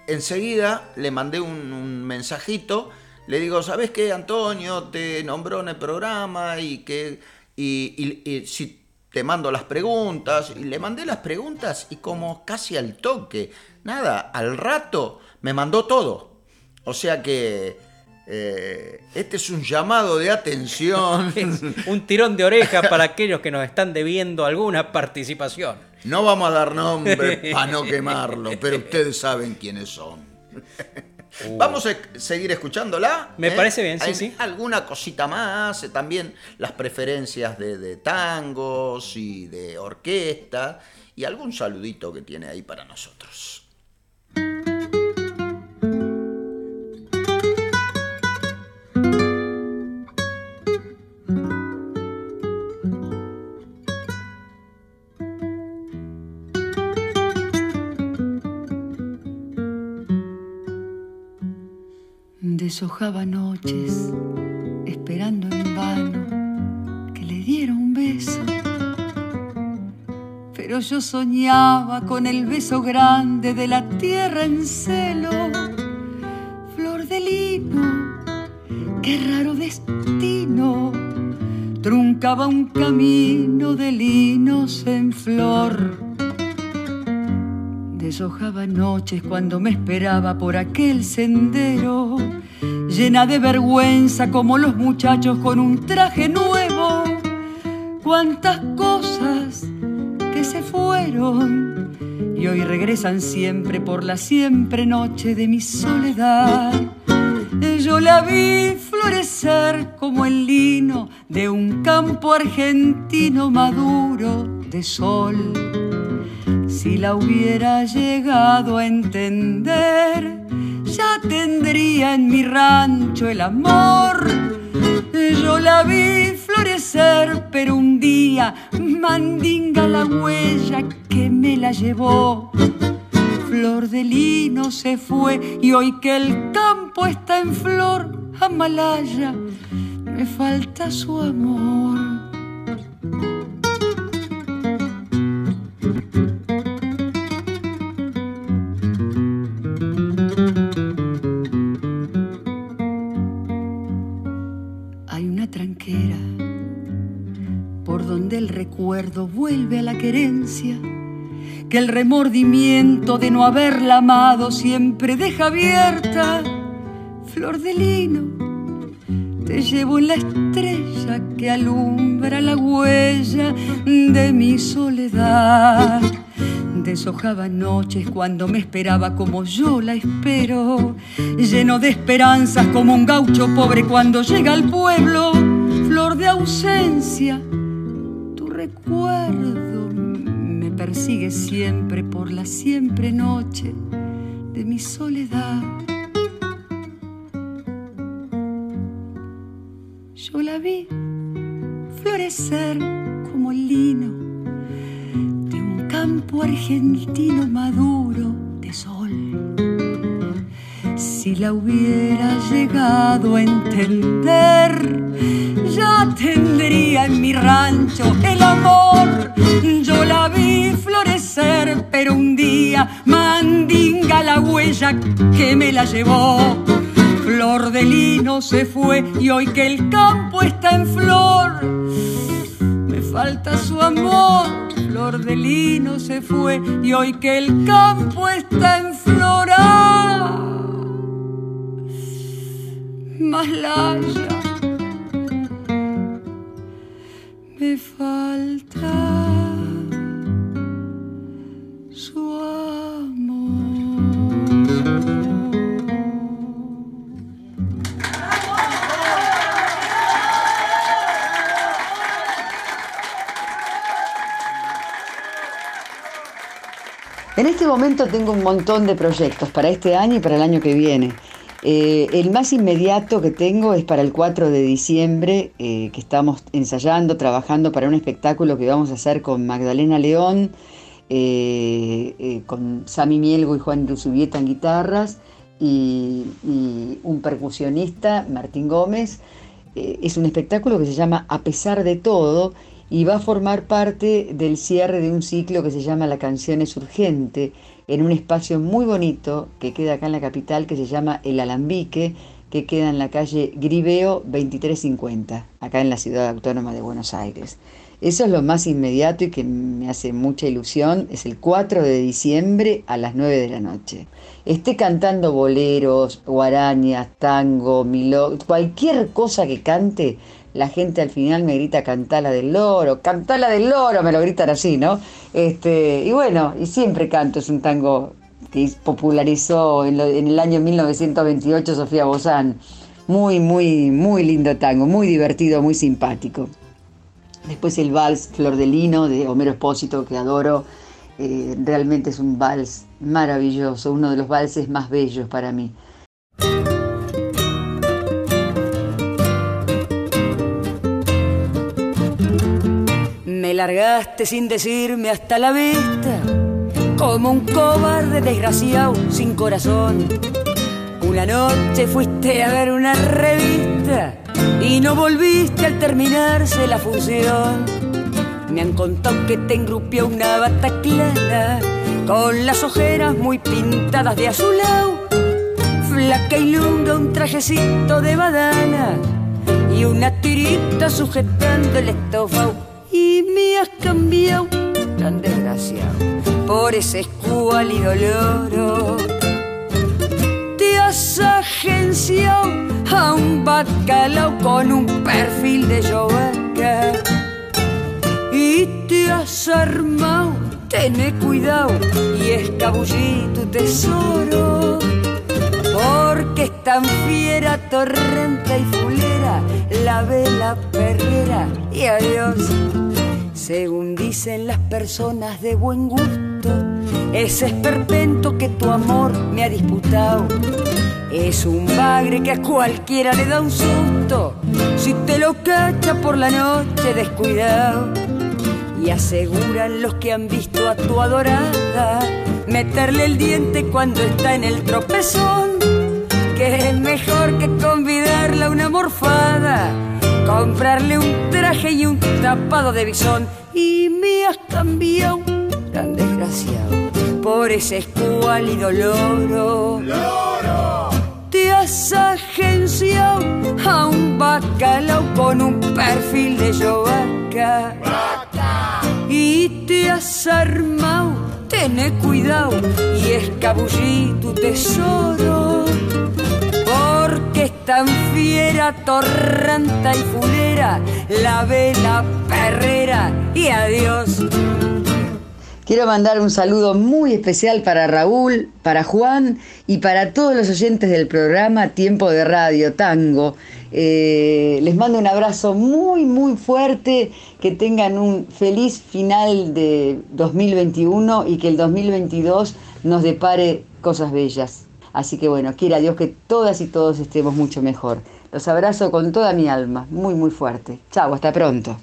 E: enseguida le mandé un, mensajito, le digo, ¿sabes qué, Antonio? Te nombró en el programa y que y si te mando las preguntas. Y le mandé las preguntas y como casi al toque, nada, al rato me mandó todo. O sea que eh, este es un llamado de atención. <laughs>
G: Un tirón de oreja para <laughs> aquellos que nos están debiendo alguna participación.
E: No vamos a dar nombre para no <laughs> quemarlo, pero ustedes saben quiénes son. Vamos a seguir escuchándola.
G: Me parece bien, sí,
E: Hay
G: sí.
E: Alguna cosita más, eh, también las preferencias de, de tangos y de orquesta y algún saludito que tiene ahí para nosotros.
J: Deshojaba noches esperando en vano que le diera un beso. Pero yo soñaba con el beso grande de la tierra en celo. Flor de lino, qué raro destino. Truncaba un camino de linos en flor. Deshojaba noches cuando me esperaba por aquel sendero, llena de vergüenza como los muchachos con un traje nuevo. Cuántas cosas que se fueron y hoy regresan siempre por la siempre noche de mi soledad. Yo la vi florecer como el lino de un campo argentino maduro de sol. Si la hubiera llegado a entender, ya tendría en mi rancho el amor. Yo la vi florecer, pero un día mandinga la huella que me la llevó. Flor de lino se fue y hoy que el campo está en flor, Amalaya, me falta su amor. Vuelve a la querencia, que el remordimiento de no haberla amado siempre deja abierta. Flor de lino, te llevo en la estrella que alumbra la huella de mi soledad. Deshojaba noches cuando me esperaba como yo la espero, lleno de esperanzas como un gaucho pobre cuando llega al pueblo. Flor de ausencia, recuerdo me persigue siempre por la siempre noche de mi soledad. Yo la vi florecer como lino de un campo argentino maduro de sol. Si la hubiera llegado a entender, ya tendría en mi rancho el amor. Yo la vi florecer, pero un día mandinga la huella que me la llevó. Flor de lino se fue y hoy que el campo está en flor, me falta su amor. Flor de lino se fue y hoy que el campo está en flor, ah, Malaya, me falta su
L: En este momento tengo un montón de proyectos para este año y para el año que viene. Eh, el más inmediato que tengo es para el 4 de diciembre, eh, que estamos ensayando, trabajando para un espectáculo que vamos a hacer con Magdalena León, eh, con Sami Mielgo y Juan Rusubieta en guitarras y, y un percusionista, Martín Gómez. es un espectáculo que se llama A pesar de todo y va a formar parte del cierre de un ciclo que se llama La canción es urgente, en un espacio muy bonito que queda acá en la capital, que se llama El Alambique, que queda en la calle Griveo 2350, acá en la ciudad autónoma de Buenos Aires. Eso es lo más inmediato y que me hace mucha ilusión. Es el 4 de diciembre a las 9 de la noche. Esté cantando boleros, guarañas, tango, miló, cualquier cosa que cante, la gente al final me grita cantala del loro, cantala del loro, me lo gritan así, ¿no? Este, y bueno, y siempre canto, es un tango que popularizó en, el año 1928 Sofía Bozán. Muy, muy, muy lindo tango, muy divertido, muy simpático. Después el vals Flor de Lino de Homero Espósito, que adoro. Eh, realmente es un vals maravilloso, uno de los valses más bellos para mí.
J: Largaste sin decirme hasta la vista, como un cobarde desgraciado sin corazón. Una noche fuiste a ver una revista y no volviste al terminarse la función. Me han contado que te engrupió una bata clara con las ojeras muy pintadas de azulao, flaca y lunga un trajecito de badana y una tirita sujetando el estofado. Y me has cambiado, tan desgraciado, por ese escuálido loro. Te has agenciado a un bacalao con un perfil de yovaca y te has armado, tené cuidado y escabullí tu tesoro porque es tan fiera, torrenta y fulera la vela perrera y adiós. Según dicen las personas de buen gusto, ese esperpento que tu amor me ha disputado Es un bagre que a cualquiera le da un susto si te lo cacha por la noche descuidado. Y aseguran los que han visto a tu adorada meterle el diente cuando está en el tropezón. Que es mejor que convidarla a una morfada, comprarle un traje y un tapado de bisón. Y me has cambiado, tan desgraciado, por ese escuálido loro. ¡Loro! Te has agenciado a un bacalao con un perfil de yovaca. Y te has armado, tené cuidado y escabullí tu tesoro. Porque es tan fiera, torranta y fulera, la vela perrera y adiós.
L: Quiero mandar un saludo muy especial para Raúl, para Juan y para todos los oyentes del programa Tiempo de Radio Tango. Eh, les mando un abrazo muy, muy fuerte, que tengan un feliz final de 2021 y que el 2022 nos depare cosas bellas. Así que bueno, quiera Dios que todas y todos estemos mucho mejor. Los abrazo con toda mi alma, muy, muy fuerte. Chao, hasta pronto.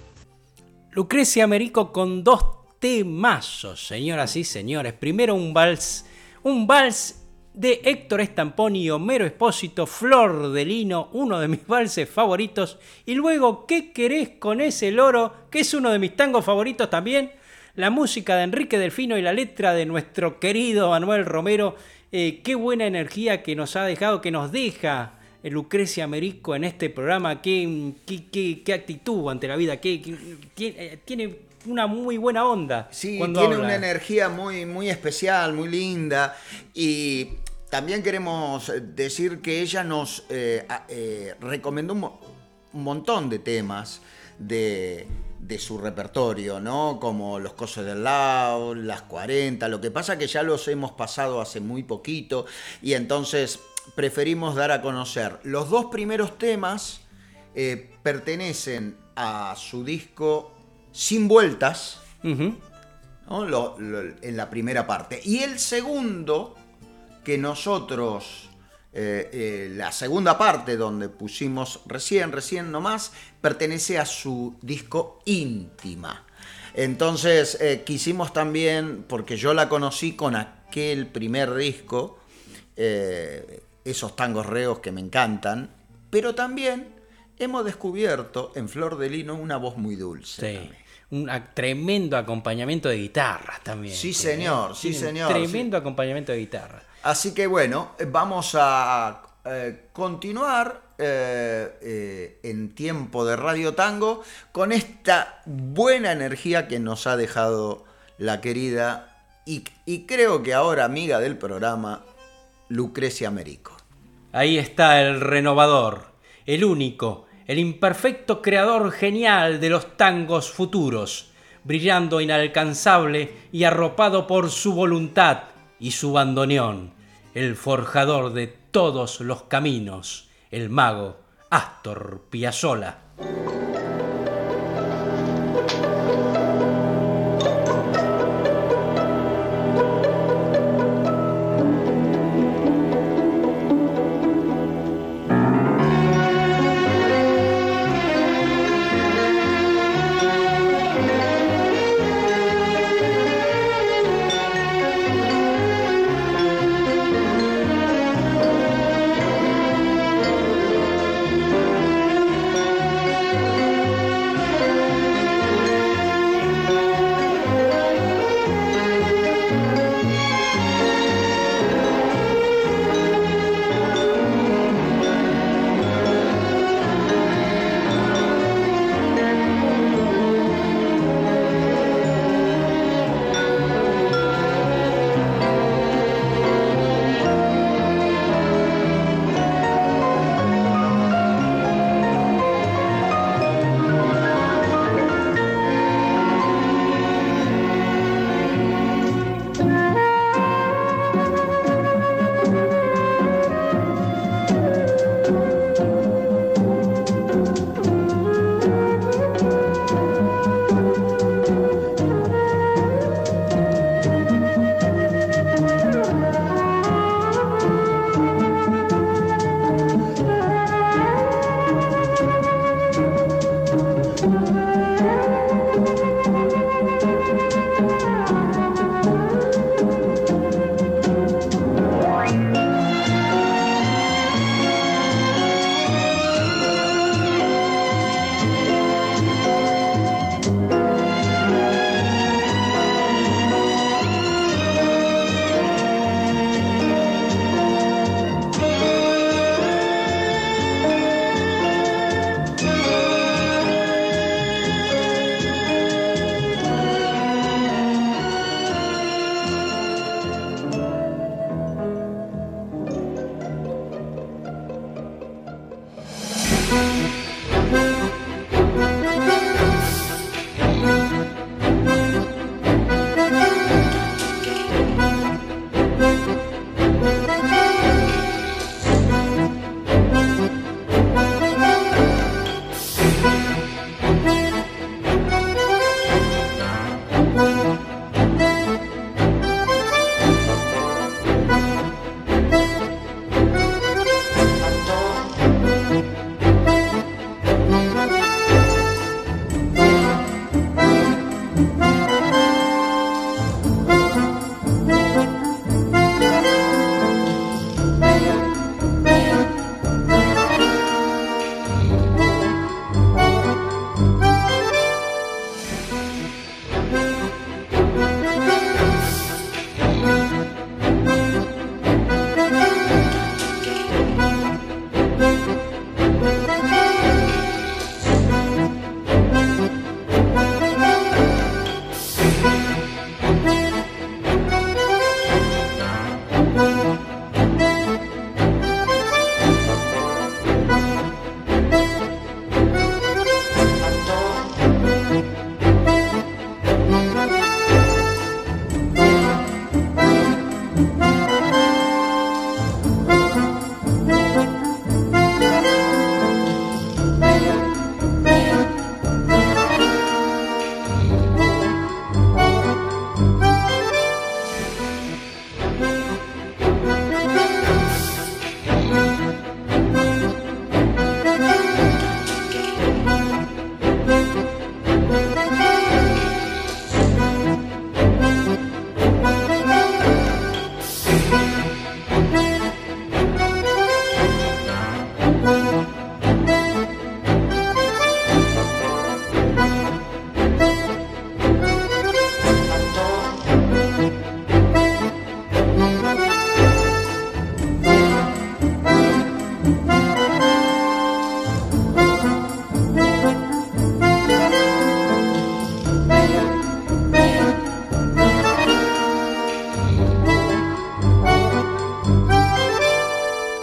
G: Lucrecia Merico con dos temazos, señoras y señores. Primero un vals, un vals de Héctor Estampón y Homero Espósito, Flor de Lino, uno de mis <laughs> valses favoritos. Y luego, ¿qué querés con ese loro? Que es uno de mis tangos favoritos también. La música de Enrique Delfino y la letra de nuestro querido Manuel Romero. Eh, qué buena energía que nos ha dejado, que nos deja eh, Lucrecia Merico en este programa. Qué, qué, qué, actitud ante la vida. Qué, tiene, tiene una muy buena onda.
E: Sí, tiene una energía muy, muy especial, muy linda. Y también queremos decir que ella nos eh, eh, recomendó un, montón de temas de, de, su repertorio, ¿no? Como Los Cosos del Lao, Las 40. Lo que pasa que ya los hemos pasado hace muy poquito y entonces preferimos dar a conocer. Los dos primeros temas eh, pertenecen a su disco sin vueltas, en la primera parte. Y el segundo, que nosotros, eh, eh, la segunda parte donde pusimos recién, recién nomás, pertenece a su disco íntima. Entonces eh, quisimos también, porque yo la conocí con aquel primer disco, esos tangos reos que me encantan, pero también hemos descubierto en Flor de Lino una voz muy dulce
G: un tremendo acompañamiento de guitarras también.
E: Sí, señor, sí, señor.
G: Tremendo acompañamiento de guitarra.
E: Así que bueno, vamos a eh, continuar eh, eh, en tiempo de Radio Tango con esta buena energía que nos ha dejado la querida y, y creo que ahora amiga del programa, Lucrecia Merico.
G: Ahí está el renovador, el único, el imperfecto creador genial de los tangos futuros, brillando inalcanzable y arropado por su voluntad y su bandoneón, el forjador de todos los caminos, el mago Astor Piazzolla.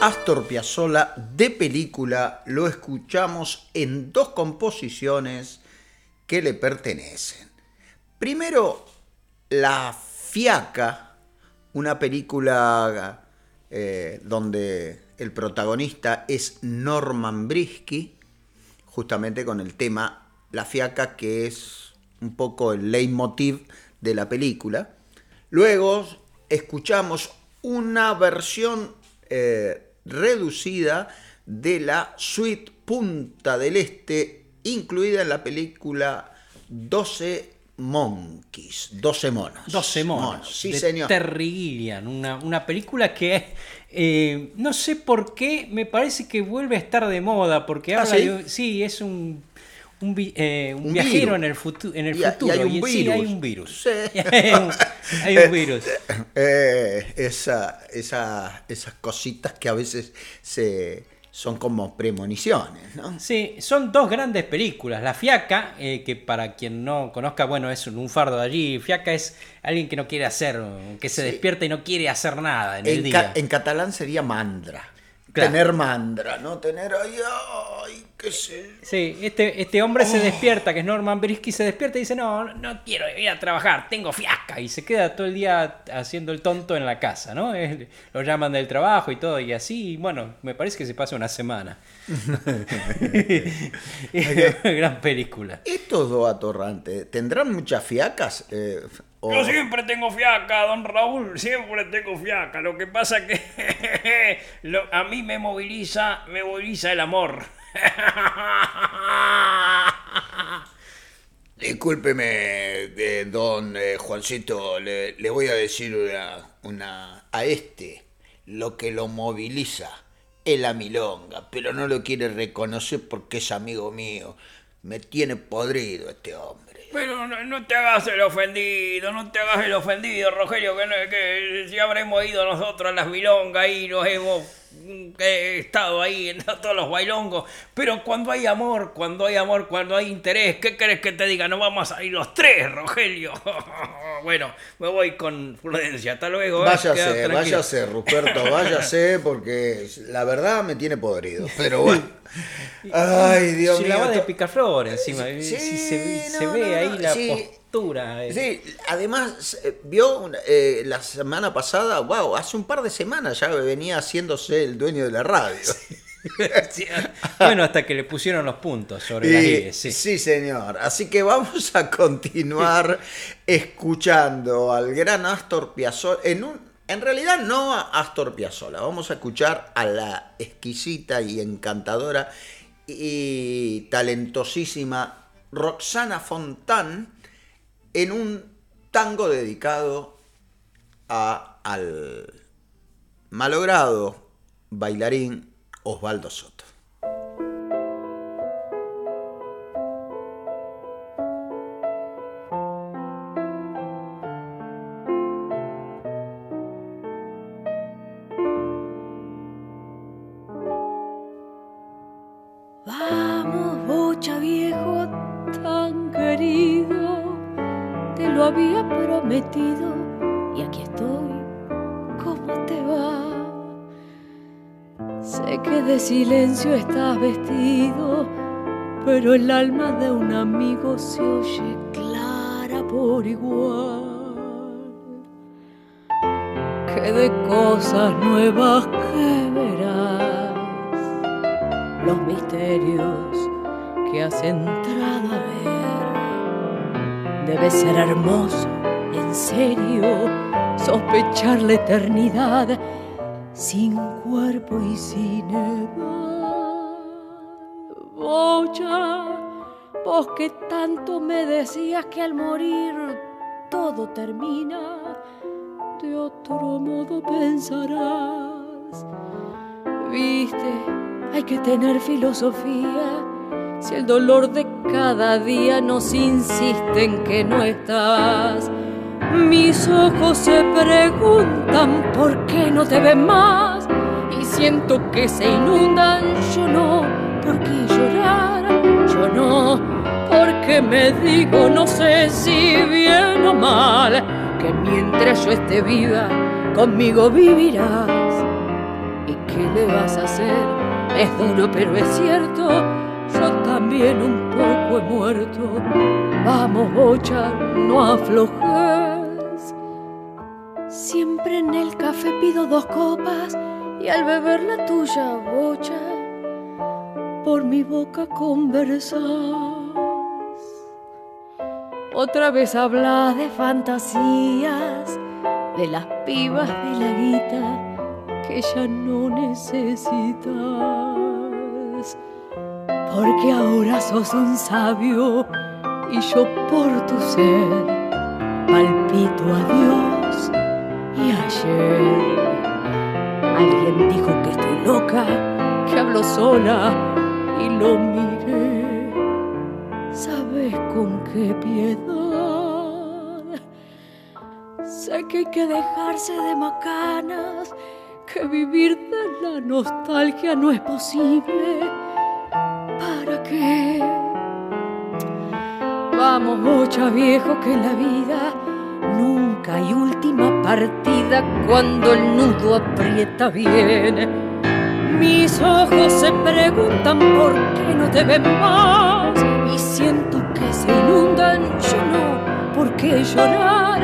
E: Astor Piazzolla de película lo escuchamos en dos composiciones que le pertenecen. Primero, La Fiaca, una película eh, donde el protagonista es Norman Brisky, justamente con el tema La Fiaca, que es un poco el leitmotiv de la película. Luego escuchamos una versión eh, reducida de la suite Punta del Este, incluida en la película 12 Monkeys, 12 monos.
G: 12 monos.
E: sí,
G: de
E: señor.
G: Terry Gilliam, una, una película que eh, no sé por qué me parece que vuelve a estar de moda, porque
E: ¿Ah,
G: habla
E: sí?
G: de- sí, es un, un, vi- eh, un
E: Un
G: viajero
E: virus.
G: en el, futu- en el
E: Y- y
G: futuro.
E: hay un
G: sí,
E: virus.
G: hay un virus.
E: Sí. <laughs>
G: hay, un, un virus.
E: Eh, esa, esa- esas cositas que a veces se, son como premoniciones, ¿no?
G: Sí, son dos grandes películas. La Fiaca, eh, que para quien no conozca, bueno, es un, un fardo de allí. Fiaca es alguien que no quiere hacer, que se despierta y no quiere hacer nada en, el día.
E: en catalán sería mandra.
G: Claro.
E: Tener mandra, ¿no? Tener ahí, ay, qué sé.
G: Sí, este, este hombre
E: Oh.
G: se despierta, que es Norman Brisky, se despierta y dice, no, no quiero ir a trabajar, tengo fiaca. Y se queda todo el día haciendo el tonto en la casa, ¿no? Lo llaman del trabajo y todo, y así, bueno, me parece que se pasa una semana. <laughs> <laughs> Gran película.
E: Estos dos atorrantes, ¿tendrán muchas fiacas? Eh,
G: Yo siempre tengo fiaca, don Raúl, siempre tengo fiaca. Lo que pasa que <laughs> lo- a mí me moviliza, me moviliza el amor. <laughs>
M: Discúlpeme, eh, don eh, Juancito, le, le voy a decir una, una- a este lo que lo moviliza es la milonga, pero no lo quiere reconocer porque es amigo mío. Me tiene podrido este hombre.
G: Pero no, no te hagas el ofendido, no te hagas el ofendido, Rogelio, que, no- que si habremos ido nosotros a las milongas y nos hemos eh, estado ahí en <laughs> todos los bailongos. Pero cuando hay amor, cuando hay amor, cuando hay interés, ¿qué querés que te diga? No vamos a ir los tres, Rogelio. <laughs> bueno, me voy con Prudencia, hasta luego. ¿eh?
E: Váyase, váyase, Ruperto, váyase, porque la verdad me tiene podrido. Pero <laughs> bueno. Ay, Dios mío.
G: la va de picaflor encima,
E: Sí,
G: si se, se
E: no,
G: ve
E: no,
G: ahí la
E: sí.
G: postura. Eh.
E: Sí, además, eh, vio eh, la semana pasada, wow, hace un par de semanas ya venía haciéndose el dueño de la radio. <laughs>
G: Sí, bueno, hasta que le pusieron los puntos sobre las
E: Y-
G: IES, sí.
E: sí, señor. Así que vamos a continuar <laughs> escuchando al gran Astor Piazzolla. En, un, en realidad no a Astor Piazzolla, vamos a escuchar a la exquisita y encantadora y talentosísima Roxana Fontán en un tango dedicado a- al malogrado bailarín Osvaldo Soto.
N: Silencio estás vestido, pero el alma de un amigo se oye clara por igual. Que de cosas nuevas que verás los misterios que has entrado a ver. Debe ser hermoso, en serio, sospechar la eternidad sin cuerpo y sin edad. Bocha, vos que tanto me decías que al morir todo termina, de otro modo pensarás. Viste, hay que tener filosofía. Si el dolor de cada día nos insiste en que no estás, mis ojos se preguntan por qué no te ven más y siento que se inundan. Yo no, ¿por qué llorar? Yo no, porque me digo no sé si bien o mal, que mientras yo esté viva, conmigo vivirás y ¿qué le vas a hacer? Es duro, pero es cierto, yo también un poco he muerto. Vamos, bocha, no aflojes. Siempre en el café pido dos copas y al beber la tuya, bocha, por mi boca conversas. Otra vez hablas de fantasías, de las pibas de la guita que ya no necesitas. Porque ahora sos un sabio y yo por tu ser palpito a Dios ayer. Alguien dijo que estoy loca, que hablo sola y lo miré. ¿Sabes con qué piedad? Sé que hay que dejarse de macanas, que vivir de la nostalgia no es posible. ¿Para qué? Vamos, bocha viejo, que la vida nunca hay última partida cuando el nudo aprieta bien. Mis ojos se preguntan por qué no te ven más y siento que se inundan. Yo no, ¿por qué llorar?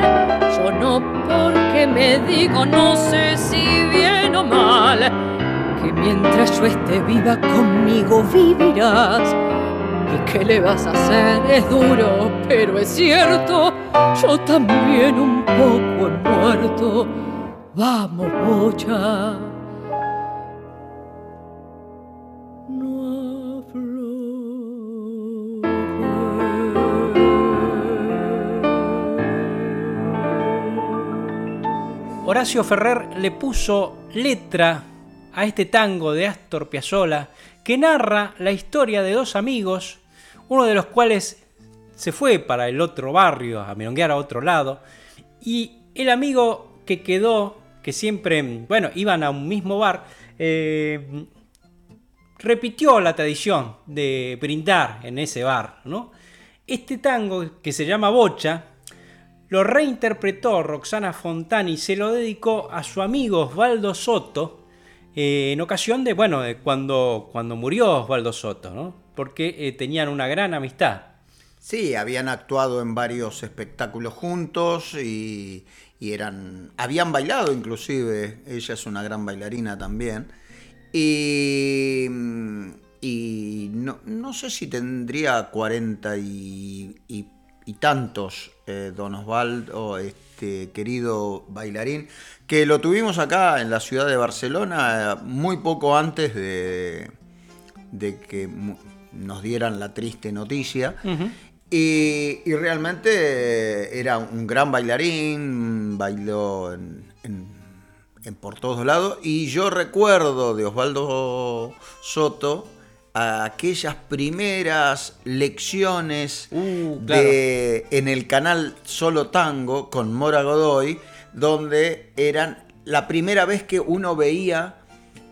N: Yo no, porque me digo no sé si bien o mal. Que mientras yo esté viva conmigo vivirás. ¿Y qué le vas a hacer? Es duro, pero es cierto. Yo también un poco he muerto. Vamos, bocha. No
G: Horacio Ferrer le puso letra a este tango de Astor Piazzolla que narra la historia de dos amigos, uno de los cuales se fue para el otro barrio a milonguear a otro lado y el amigo que quedó, que siempre, bueno, iban a un mismo bar, eh, repitió la tradición de brindar en ese bar, ¿no? Este tango que se llama Bocha lo reinterpretó Roxana Fontani y se lo dedicó a su amigo Osvaldo Soto eh, en ocasión de, bueno, de cuando, cuando murió Osvaldo Soto, ¿no? Porque eh, tenían una gran amistad.
E: Sí, habían actuado en varios espectáculos juntos y, eran, habían bailado inclusive, ella es una gran bailarina también. Y, no, no sé si tendría 40 y, tantos, eh, Don Osvaldo, querido bailarín, que lo tuvimos acá en la ciudad de Barcelona eh, muy poco antes de, de que nos dieran la triste noticia. Y, y realmente eh, era un gran bailarín, bailó en, en- en por todos lados. Y yo recuerdo de Osvaldo Soto a aquellas primeras lecciones de, en el canal Solo Tango con Mora Godoy, donde eran la primera vez que uno veía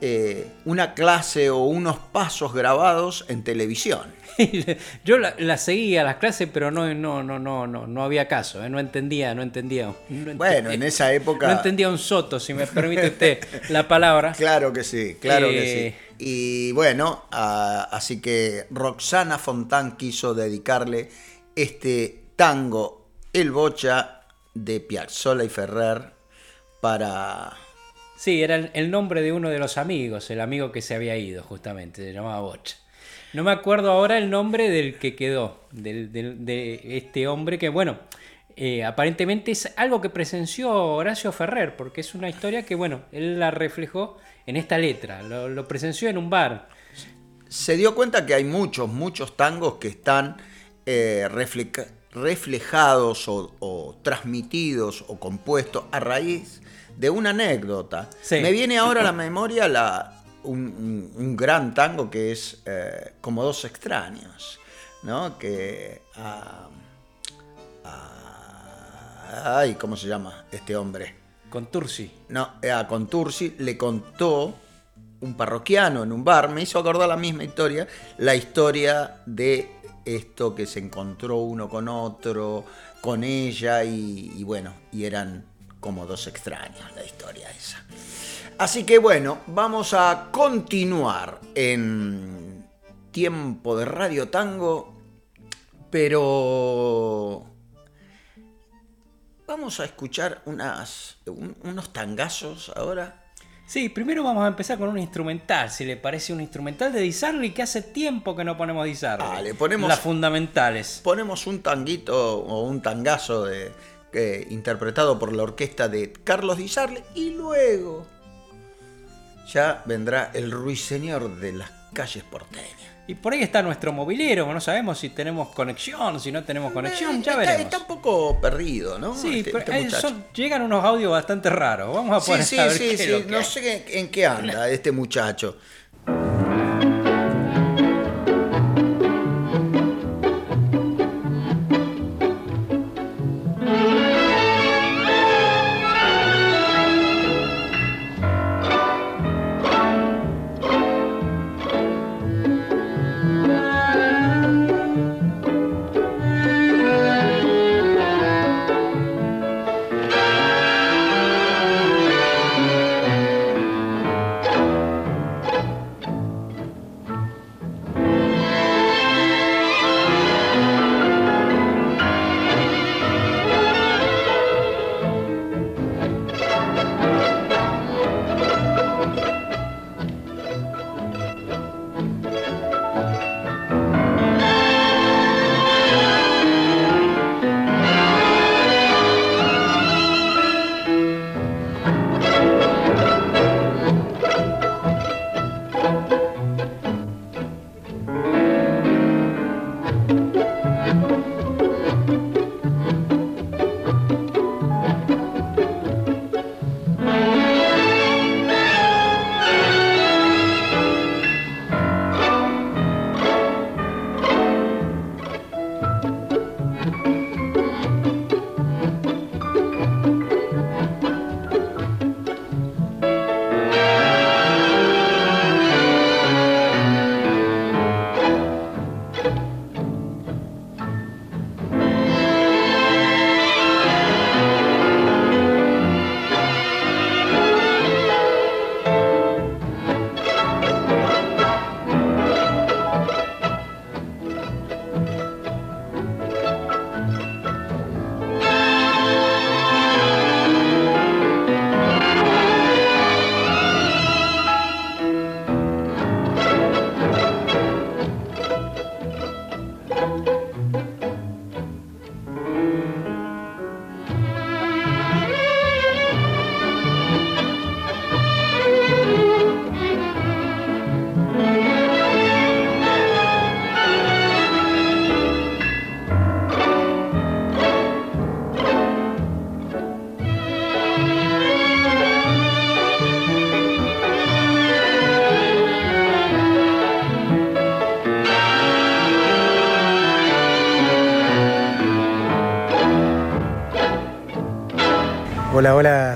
E: eh, una clase o unos pasos grabados en televisión. <laughs>
G: Yo la, la seguía las clases, pero no, no, no, no, no, no había caso, ¿eh? no entendía, no entendía. no
E: Bueno, en esa época- <laughs>
G: No entendía un soto, si me permite usted la palabra. <laughs>
E: Claro que sí, claro que
G: Eh,
E: sí. Y bueno, así que Roxana Fontán quiso dedicarle este tango El Bocha de Piazzolla y Ferrer para...
G: Sí, era el, nombre de uno de los amigos, el amigo que se había ido, justamente, se llamaba Bocha. No me acuerdo ahora el nombre del que quedó, de este hombre que, bueno, eh, aparentemente es algo que presenció Horacio Ferrer, porque es una historia que, bueno, él la reflejó en esta letra, lo, lo presenció en un bar.
E: Se dio cuenta que hay muchos, muchos tangos que están eh, refleja- reflejados o, o transmitidos o compuestos a raíz de una anécdota.
G: Sí.
E: Me viene ahora a la memoria la, un, un- un gran tango que es eh, Como dos extraños, ¿no? Que... ah, ah, ay, ¿cómo se llama este hombre?
G: Con Tursi.
E: No, eh, a Contursi le contó un parroquiano en un bar, me hizo acordar la misma historia, la historia de esto que se encontró uno con otro, con ella y, y bueno, y eran como dos extraños la historia esa. Así que bueno, vamos a continuar en tiempo de Radio Tango, pero vamos a escuchar unas, unos tangazos ahora.
G: Sí, primero vamos a empezar con un instrumental, si le parece un instrumental de Disarly que hace tiempo que no ponemos Disarly.
E: Ah, le ponemos
G: las fundamentales.
E: Ponemos un tanguito o un tangazo de, interpretado por la orquesta de Carlos Disarly y luego ya vendrá el ruiseñor de las calles porteñas.
G: Y por ahí está nuestro movilero, no sabemos si tenemos conexión, si no tenemos conexión, ya veremos.
E: Está un poco perdido, ¿no?
G: Sí, este, pero este llegan unos audios bastante raros. Vamos a poner
E: sí,
G: a
E: sí, sí, no sé en qué anda este muchacho.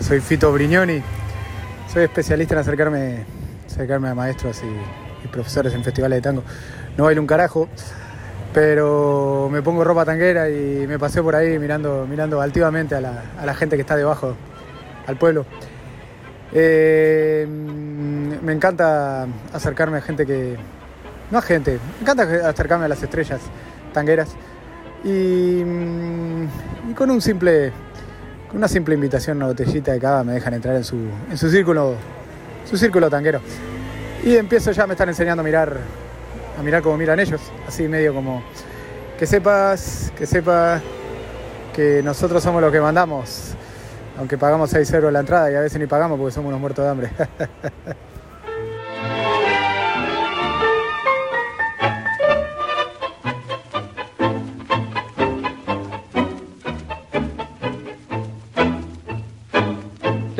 O: Soy Fito Brignoni. Soy especialista en acercarme, acercarme a maestros y, profesores en festivales de tango. No bailo un carajo, pero me pongo ropa tanguera y me paseo por ahí mirando, mirando altivamente a la, gente que está debajo, al pueblo. Eh, me encanta acercarme a gente que. No a gente, me encanta acercarme a las estrellas tangueras. Y con un simple con una simple invitación, una botellita de cava, me dejan entrar en su, en su círculo, su círculo tanquero. Y empiezo ya, me están enseñando a mirar, a mirar como miran ellos, así medio como que sepas, que sepas que nosotros somos los que mandamos, aunque pagamos 6 euros la entrada y a veces ni pagamos porque somos unos muertos de hambre. <laughs>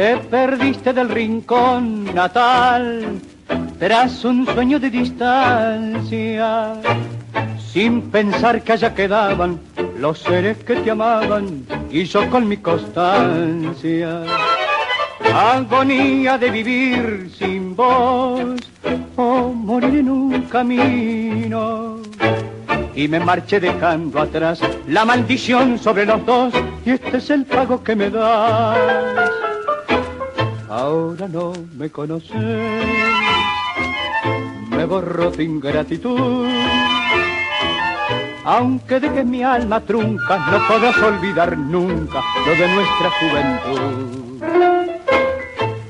D: Te perdiste del rincón natal tras un sueño de distancia, sin pensar que allá quedaban los seres que te amaban y yo con mi constancia. Agonía de vivir sin voz o morir en un camino y me marché dejando atrás la maldición sobre los dos y este es el pago que me das. Ahora no me conoces, me borro de ingratitud. Aunque dejes mi alma trunca, no podrás olvidar nunca lo de nuestra juventud.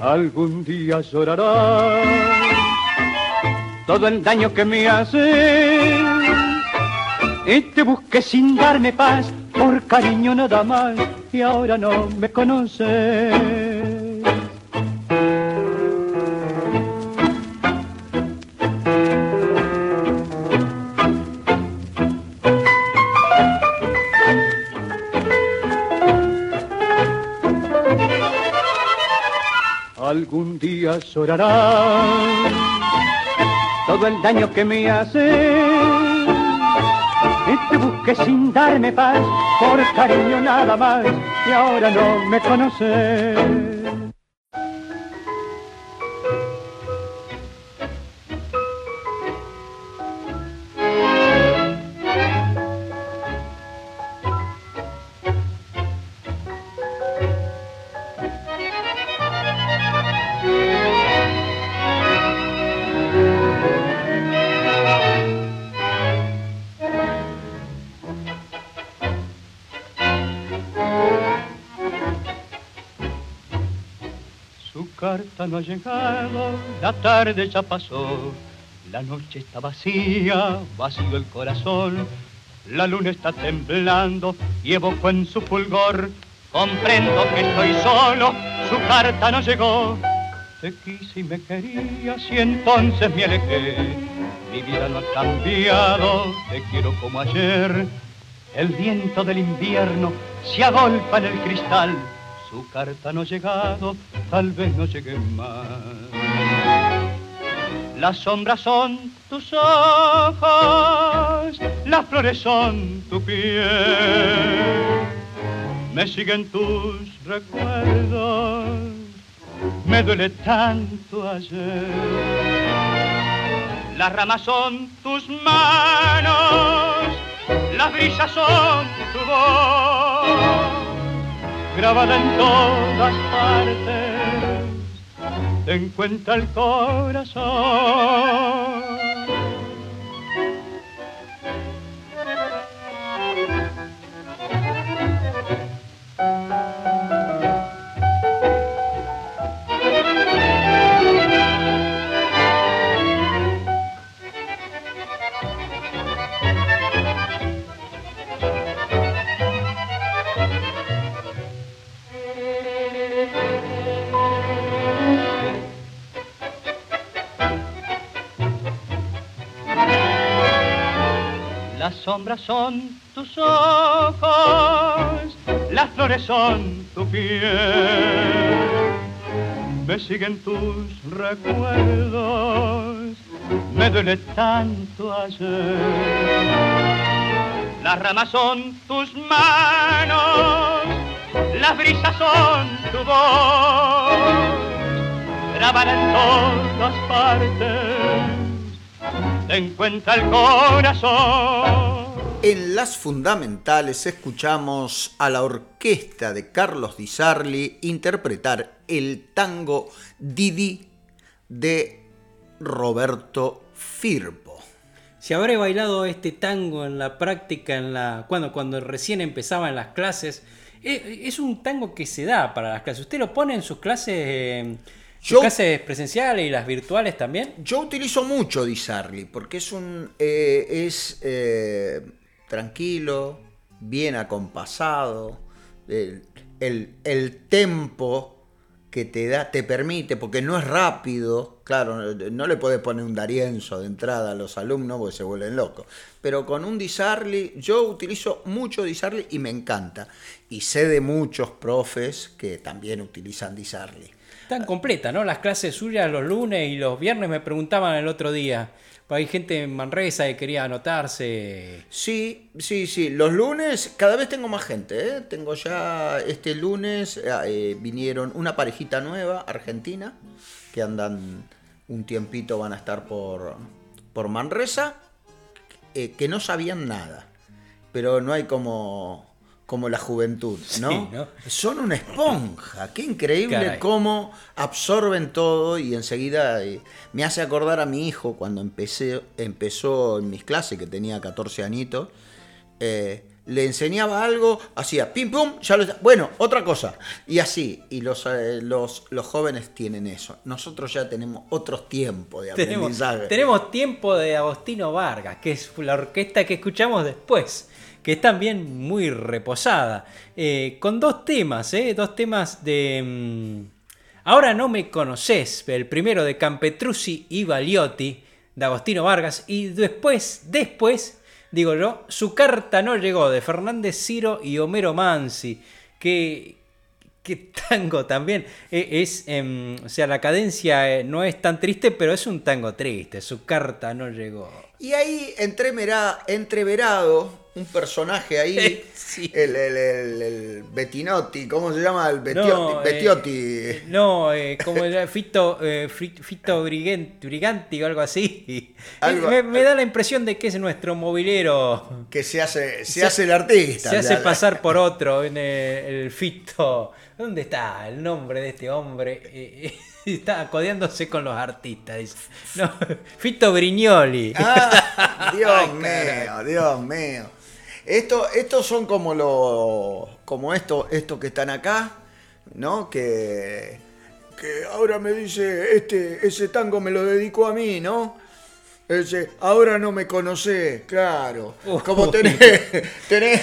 D: Algún día llorarás todo el daño que me haces y te busqué sin darme paz por cariño nada más y ahora no me conoces. Algún día llorarás todo el daño que me hace y te busqué sin darme paz por cariño nada más y ahora no me conoces. No ha llegado, la tarde ya pasó, la noche está vacía, vacío el corazón, la luna está temblando y evoco en su fulgor, comprendo que estoy solo, su carta no llegó, te quise y me querías y entonces me alejé, mi vida no ha cambiado, te quiero como ayer, el viento del invierno se agolpa en el cristal, su carta no ha llegado, tal vez no llegue más. Las sombras son tus ojos, las flores son tu piel. Me siguen tus recuerdos, me duele tanto ayer. Las ramas son tus manos, las brisas son tu voz grabada en todas partes, te encuentra el corazón. Las sombras son tus ojos, las flores son tu piel. Me siguen tus recuerdos, me duele tanto ayer. Las ramas son tus manos, las brisas son tu voz, grabada en todas partes encuentra el corazón.
E: En las fundamentales escuchamos a la orquesta de Carlos Di Sarli interpretar el tango Didi de Roberto Firpo.
G: Si habré bailado este tango en la práctica, en la, cuando, cuando recién empezaba en las clases, eh, es un tango que se da para las clases. ¿Usted lo pone en sus clases? Eh, yo, clases presenciales y las virtuales también?
E: Yo utilizo mucho Disarly porque es un eh, es eh, tranquilo, bien acompasado, el, el, tempo que te da, te permite, porque no es rápido, claro, no, le puedes poner un Darienzo de entrada a los alumnos porque se vuelven locos, pero con un Disarly, yo utilizo mucho Disarly y me encanta, y sé de muchos profes que también utilizan Disarly
G: tan completa, ¿no? Las clases suyas los lunes y los viernes me preguntaban el otro día. Hay gente en Manresa que quería anotarse.
E: Sí, sí, sí. Los lunes cada vez tengo más gente. ¿eh? Tengo ya este lunes eh, eh, vinieron una parejita nueva, argentina, que andan un tiempito, van a estar por, por Manresa. eh, que no sabían nada, pero no hay como, como la juventud, ¿no? Son una esponja, qué increíble cómo absorben todo y enseguida eh, me hace acordar a mi hijo cuando empecé, empezó en mis clases, que tenía 14 añitos, eh, le enseñaba algo, hacía pim pum, ya lo Bueno, otra cosa. Y así. Y los, eh, los, los jóvenes tienen eso. Nosotros ya tenemos otros tiempos de aprendizaje.
G: Tenemos, tiempo de Agostino Vargas, que es la orquesta que escuchamos después. Que es también muy reposada. Eh, con dos temas, ¿eh? Dos temas de. Mm, ahora no me conoces. El primero de Campetruzzi y Baliotti, de Agostino Vargas. Y después, después digo yo, su carta no llegó de Fernández Ciro y Homero Mansi, que, que <laughs> tango también e, es, em, o sea, la cadencia eh, no es tan triste, pero es un tango triste, su carta no llegó.
E: Y ahí entreverado un personaje ahí, <laughs> el, el, el, Bettinotti, ¿cómo se llama? El Bettiotti.
G: No, eh, eh, eh, como era Fito, Fito Briganti o algo así. <laughs> Me, da la impresión de que es nuestro movilero.
E: Que se hace, se, hace el artista.
G: Se hace pasar por otro en el, Fito. ¿Dónde está el nombre de este hombre? <laughs> está codeándose con los artistas. No, Fito Brignoli.
E: Ah, Dios mío, Dios mío. Estos son como los. como estos esto que están acá, ¿no? Que. Que ahora me dice, este, ese tango me lo dedicó a mí, ¿no? Ese, ahora no me conocés, claro. Como <laughs> tenés, <laughs> tenés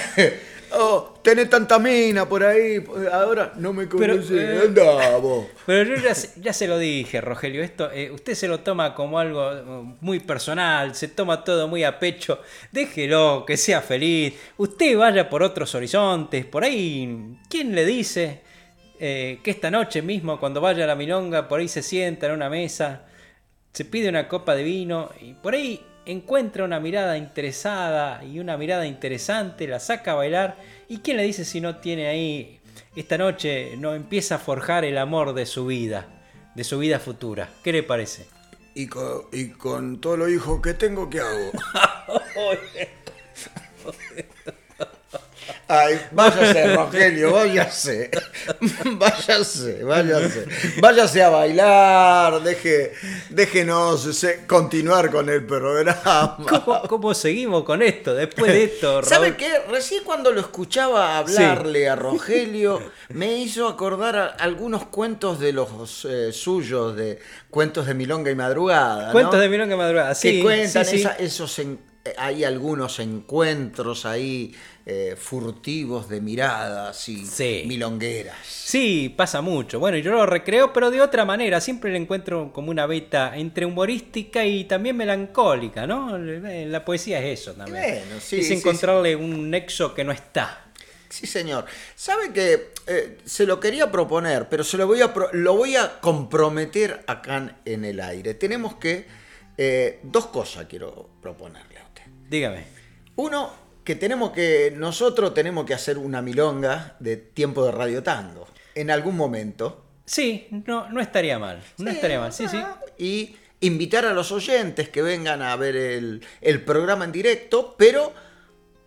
E: Oh, tenés tanta mina por ahí, ahora no me conoces. Pero, eh,
G: pero yo ya, se lo dije, Rogelio, esto eh, usted se lo toma como algo eh, muy personal, se toma todo muy a pecho. Déjelo, que sea feliz. Usted vaya por otros horizontes, por ahí, ¿quién le dice que esta noche mismo, cuando vaya a la milonga, por ahí se sienta en una mesa, se pide una copa de vino y por ahí encuentra una mirada interesada y una mirada interesante, la saca a bailar y quién le dice si no tiene ahí esta noche, no empieza a forjar el amor de su vida, de su vida futura. ¿Qué le parece?
E: Y con, y con todos los hijos que tengo, ¿qué hago? <laughs> Ay, váyase, Rogelio, váyase. <laughs> Váyase, váyase. Váyase a bailar, deje, déjenos continuar con el programa.
G: ¿Cómo, seguimos con esto? Después de esto,
E: ¿Sabe qué? Recién cuando lo escuchaba hablarle a Rogelio, me hizo acordar algunos cuentos de los eh, suyos, de cuentos de Milonga y Madrugada.
G: Cuentos de Milonga y Madrugada, sí.
E: Que cuentan esos, hay algunos encuentros ahí eh, furtivos de miradas y milongueras.
G: Sí, pasa mucho. Bueno, yo lo recreo, pero de otra manera. Siempre le encuentro como una beta entre humorística y también melancólica, ¿no? La poesía es eso también. es encontrarle un nexo que no está.
E: Sí, señor. Sabe que eh, se lo quería proponer, pero se lo voy a, lo voy a comprometer acá en el aire. Tenemos que... Eh, dos cosas quiero proponerle a usted.
G: Dígame.
E: Uno, que tenemos que, nosotros tenemos que hacer una milonga de tiempo de radio tango, en algún momento.
G: Sí, no, no estaría mal, no estaría mal, sí, sí.
E: Y invitar a los oyentes que vengan a ver el, programa en directo, pero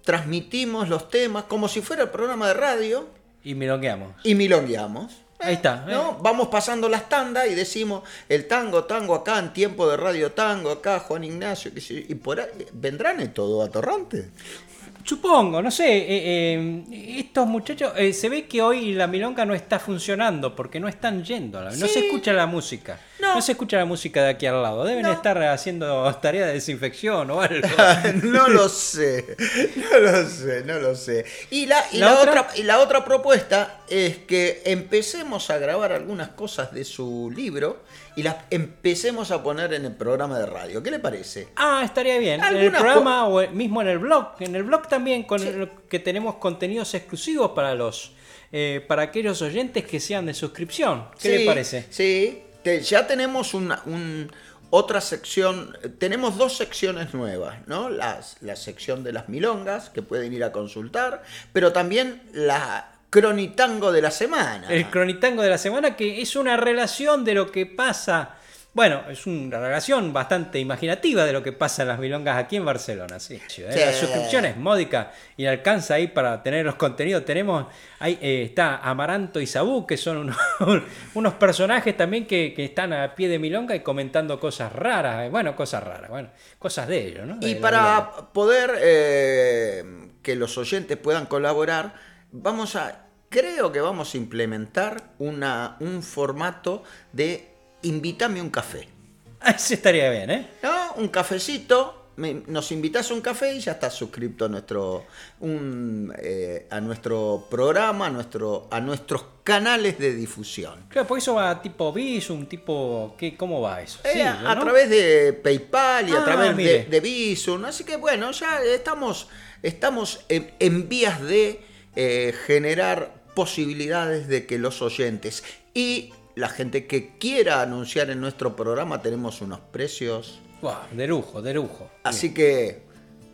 E: transmitimos los temas como si fuera el programa de radio.
G: Y milongueamos.
E: Y milongueamos.
G: Ahí está.
E: ¿no? Vamos pasando las tandas y decimos el tango, tango acá, en tiempo de radio tango, acá, Juan Ignacio, y por ahí vendrán todo atorrante.
G: Supongo, no sé, eh, eh, estos muchachos, eh, se ve que hoy la milonga no está funcionando porque no están yendo, no se escucha la música, no. se escucha la música de aquí al lado, deben estar haciendo tareas de desinfección o algo. <laughs>
E: no lo sé, no lo sé, no lo sé. Y la, y ¿La, otra? y la otra propuesta es que empecemos a grabar algunas cosas de su libro y las empecemos a poner en el programa de radio. ¿Qué le parece?
G: Ah, estaría bien. En el programa o mismo en el blog. En el blog también con que tenemos contenidos exclusivos para los eh, para aquellos oyentes que sean de suscripción. ¿Qué le parece?
E: Sí, ya tenemos una, otra sección, tenemos dos secciones nuevas, ¿no? Las, la sección de las milongas, que pueden ir a consultar, pero también la cronitango de la semana.
G: El cronitango de la semana, que es una relación de lo que pasa Bueno, es una relación bastante imaginativa de lo que pasa en las milongas aquí en Barcelona, sí. ¿eh? La suscripción es módica y alcanza ahí para tener los contenidos. Tenemos, ahí eh, está Amaranto y Sabú, que son unos, <laughs> unos personajes también que, están a pie de milonga y comentando cosas raras, eh, bueno, cosas raras, bueno, cosas de ellos, ¿no?
E: y para poder que los oyentes puedan colaborar, vamos a, creo que vamos a implementar una, un formato de invítame un café.
G: Eso estaría bien, ¿eh?
E: ¿No? Un cafecito. nos invitas a un café y ya estás suscrito a nuestro, eh, a nuestro programa, a, nuestro, a nuestros canales de difusión.
G: Claro, porque eso va tipo Visum, tipo. ¿qué, ¿Cómo va eso?
E: Eh, a través de PayPal y a ah, través de, de, Visum. Así que bueno, ya estamos, estamos en, vías de eh, generar posibilidades de que los oyentes y la gente que quiera anunciar en nuestro programa tenemos unos precios.
G: de lujo, de lujo.
E: Así que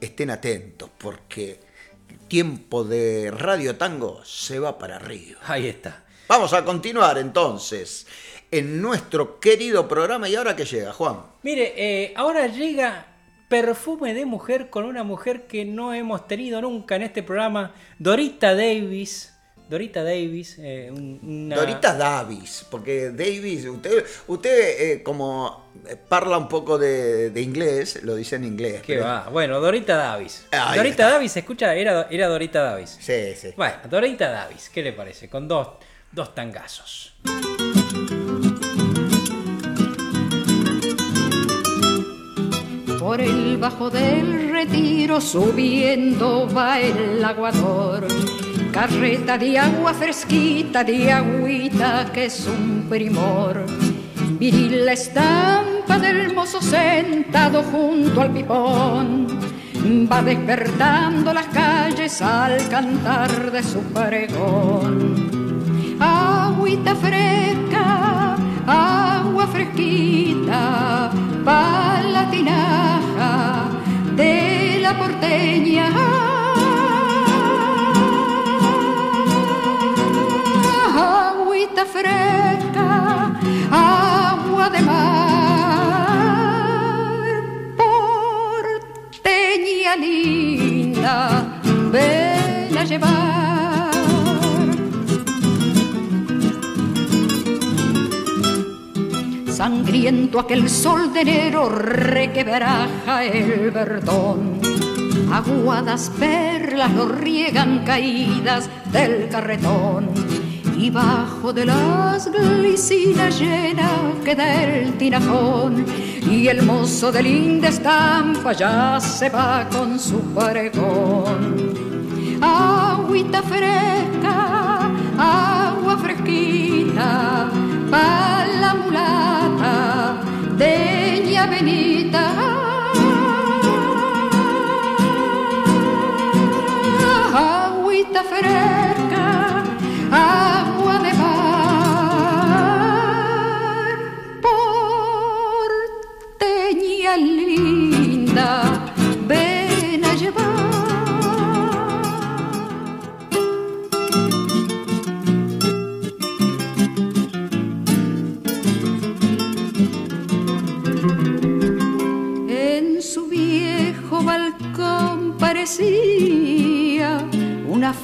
E: estén atentos porque el tiempo de Radio Tango se va para arriba.
G: Ahí está.
E: Vamos a continuar entonces en nuestro querido programa. ¿Y ahora qué llega, Juan?
G: Mire, eh, ahora llega Perfume de Mujer con una mujer que no hemos tenido nunca en este programa, Dorita Davis Dorita Davis. Eh,
E: Dorita Davis, porque Davis, usted, usted eh, como parla un poco de, inglés, lo dice en inglés.
G: ¿Qué va? Bueno, Dorita Davis. Dorita Davis, escucha, era, era Dorita Davis.
E: Sí, sí.
G: Bueno, Dorita Davis, ¿qué le parece? Con dos, dos tangazos.
K: Por el bajo del retiro subiendo va el aguador carreta de agua fresquita, de agüita que es un primor. Viril la estampa del mozo sentado junto al pipón. Va despertando las calles al cantar de su pregón. Agüita fresca, agua fresquita, pa' la tinaja de la porteña fresca, agua de mar, porteña linda, ven a llevar. Sangriento aquel sol de enero requebraja el verdón. Aguadas perlas lo riegan caídas del carretón y bajo de las glicinas llenas queda el tinajón y el mozo de linda estampa ya se va con su paregón. Agüita fresca, agua fresquita, pa' la mulata, deña benita. Agüita fresca, agua de mar, porteña linda,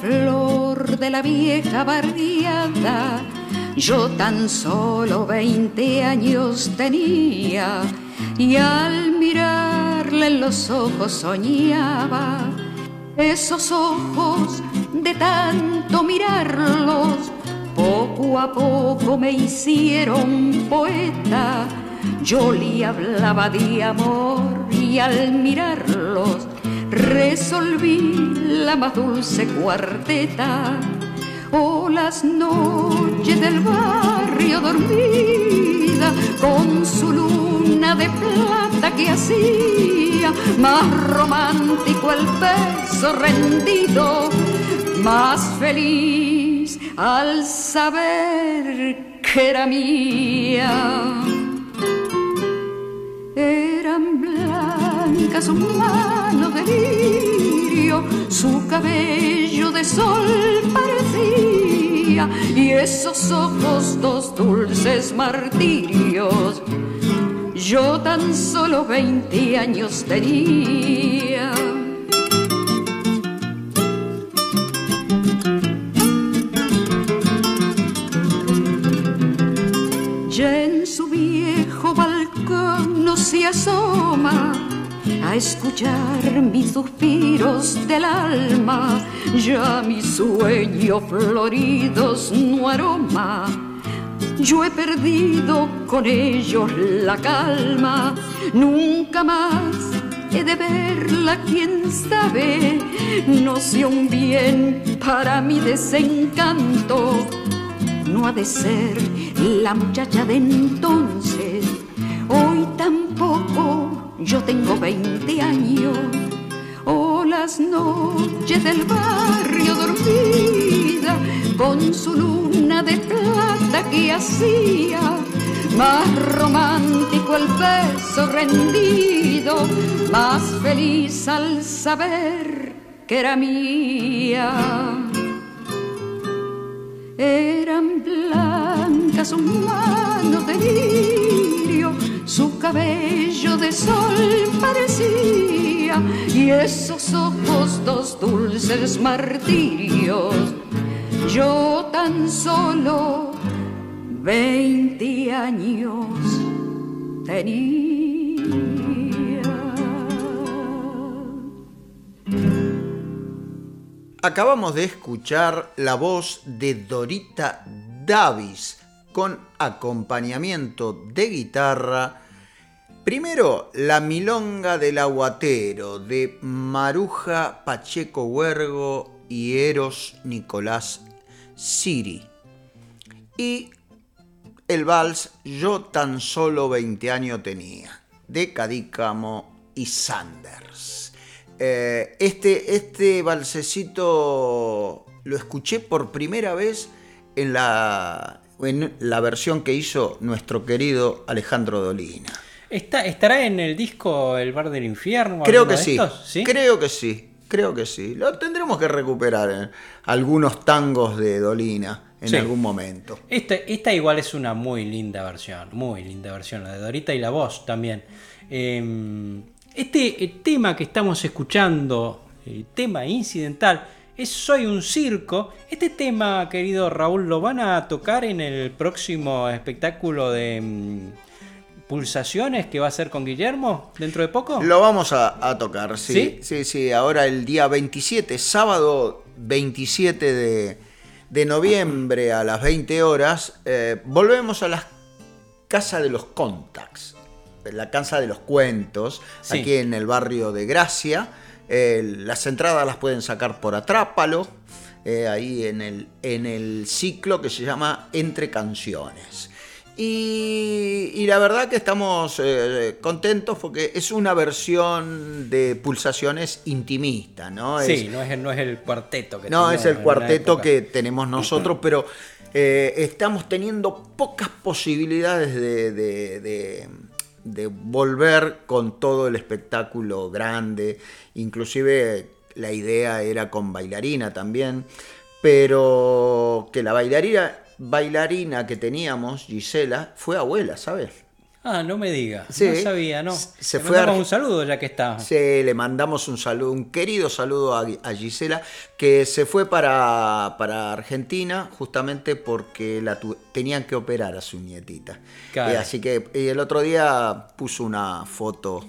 K: flor de la vieja barriada. Yo tan solo veinte años tenía y al mirarle en los ojos soñaba. Esos ojos de tanto mirarlos, poco a poco me hicieron poeta. Yo le hablaba de amor y al mirarlos resolví la más dulce cuarteta. O las noches del barrio dormida con su luna de plata que hacía más romántico el beso rendido, más feliz al saber que era mía. Eran blancas sus manos de lirio, su cabello de sol parecía, y esos ojos dos dulces martirios yo tan solo 20 años tenía. Ya en su viejo balcón no se asoma a escuchar mis suspiros del alma, ya mis sueños floridos no aroma. Yo he perdido con ellos la calma, nunca más he de verla, quién sabe, no sé un bien para mi desencanto, no ha de ser la muchacha de entonces, hoy tampoco yo tengo 20 años. Oh, las noches del barrio dormida, con su luna de plata que hacía más romántico el beso rendido, más feliz al saber que era mía. Eran blancas sus manos de su cabello de sol parecía y esos ojos dos dulces martirios. Yo tan solo veinte años tenía.
E: Acabamos de escuchar la voz de Dorita Davis con acompañamiento de guitarra. Primero, La Milonga del Aguatero de Maruja Pacheco Huergo y Eros Nicolás Siri. Y el vals Yo tan solo 20 años tenía de Cadícamo y Sanders. Eh, este, este valsecito lo escuché por primera vez en la, en la versión que hizo nuestro querido Alejandro Dolina.
G: Está, ¿Estará en el disco El Bar del Infierno?
E: Creo que sí, creo que sí, creo que sí. Lo tendremos que recuperar en algunos tangos de Dolina en algún momento.
G: Esta, esta igual es una muy linda versión, muy linda versión, la de Dorita y la voz también. Em, este el tema que estamos escuchando, el tema incidental, es Soy un circo. Este tema, querido Raúl, lo van a tocar en el próximo espectáculo de mm, pulsaciones que va a ser con Guillermo dentro de poco.
E: Lo vamos a, tocar, sí. sí. Sí, Ahora el día 27, sábado 27 de, noviembre a las 20 horas, eh, volvemos a la Casa de los Contacts, la Casa de los Cuentos, aquí en el barrio de Gracia las entradas las pueden sacar por Atrápalo, eh, ahí en el, en el ciclo que se llama Entre Canciones. Y, la verdad que estamos eh, contentos porque es una versión de pulsaciones intimista, ¿no?
G: Sí, no, es, no es el cuarteto que
E: No, es el cuarteto que tenemos nosotros, pero eh, estamos teniendo pocas posibilidades de de volver con todo el espectáculo grande, inclusive la idea era con bailarina también, pero que la bailarina, bailarina que teníamos, Gisela, fue abuela, ¿sabes?
G: Ah, no me diga. no sabía, no.
E: Se le fue
G: un saludo ya que está.
E: Sí, le mandamos un saludo, un querido saludo a, Gisela, que se fue para, Argentina justamente porque la tenían que operar a su nietita. Eh, así que el otro día puso una foto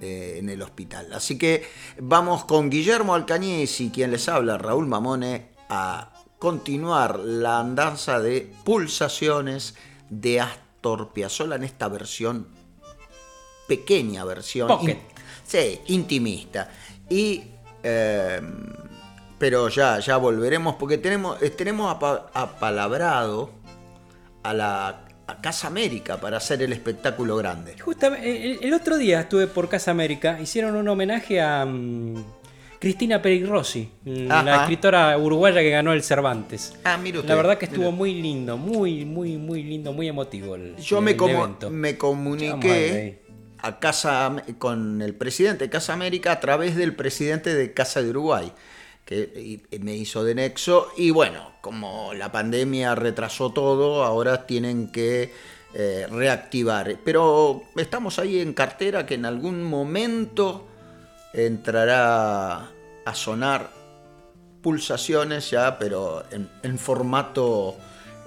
E: eh, en el hospital. Así que vamos con Guillermo Alcañiz y quien les habla, Raúl Mamone, a continuar la andanza de pulsaciones de hasta Piazzolla en esta versión, pequeña versión, sí, intimista. Y, em, pero ya, ya volveremos porque tenemos, eh, tenemos apalabrado a la Casa América para hacer el espectáculo grande.
G: Justamente, el, otro día estuve por Casa América, hicieron un homenaje a... Mm, Cristina Rossi, la escritora uruguaya que ganó el Cervantes.
E: Ah,
G: la verdad que estuvo muy lindo, muy, muy, muy lindo, muy emotivo el
E: Yo me, me comuniqué a casa con el presidente de Casa América a través del presidente de Casa de Uruguay, que me hizo de nexo. Y bueno, como la pandemia retrasó todo, ahora tienen que eh, reactivar. Pero estamos ahí en cartera que en algún momento entrará a sonar pulsaciones ya, pero en, formato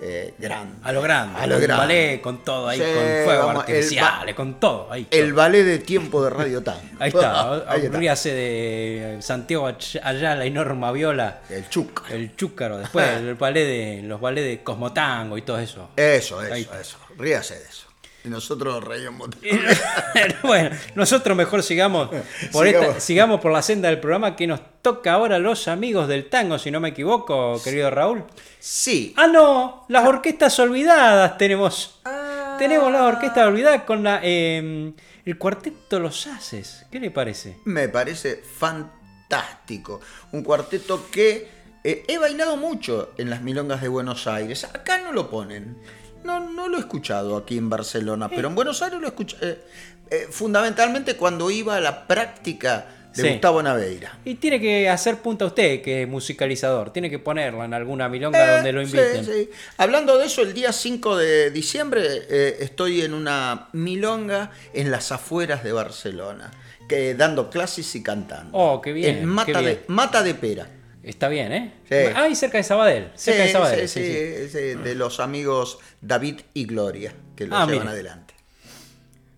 E: eh, grande.
G: A lo grande.
E: A lo grande.
G: ballet con todo ahí, con fuego artificiales, con todo ahí.
E: El ballet de tiempo de Radio Tango. <laughs>
G: ahí está. <laughs> ahí hace de Santiago Ayala y Norma Viola.
E: El chúcaro.
G: El chúcaro. Después <laughs> el ballet de, los ballets de Cosmotango y todo eso.
E: Eso, eso, eso. Ríase de eso. Y nosotros reímos. <laughs> <laughs>
G: bueno, nosotros mejor sigamos por, sigamos. sigamos por la senda del programa que nos toca ahora los amigos del tango, si no me equivoco, querido Raúl.
E: Sí.
G: Ah, no, las orquestas olvidadas tenemos. Ah. Tenemos las orquestas olvidadas con la, em, el cuarteto Los Haces. ¿Qué le parece?
E: Me parece fantástico. Un cuarteto que eh, he bailado mucho en las milongas de Buenos Aires. Acá no lo ponen. No, no lo he escuchado aquí en Barcelona, pero en Buenos Aires lo he escuchado. Eh, eh, fundamentalmente cuando iba a la práctica de Gustavo Naveira.
G: Y tiene que hacer punta usted, que es musicalizador. Tiene que ponerla en alguna milonga donde lo inviten.
E: Sí, sí. Hablando de eso, el día 5 de diciembre estoy en una milonga en las afueras de Barcelona, que, dando clases y cantando.
G: Oh, qué bien.
E: En Mata, De, Mata de Pera.
G: Está bien, ¿eh? Sí. Ah, y cerca de Sabadell. Cerca
E: sí,
G: de Sabadell.
E: Sí, sí, de los amigos David y Gloria, que lo ah, llevan adelante.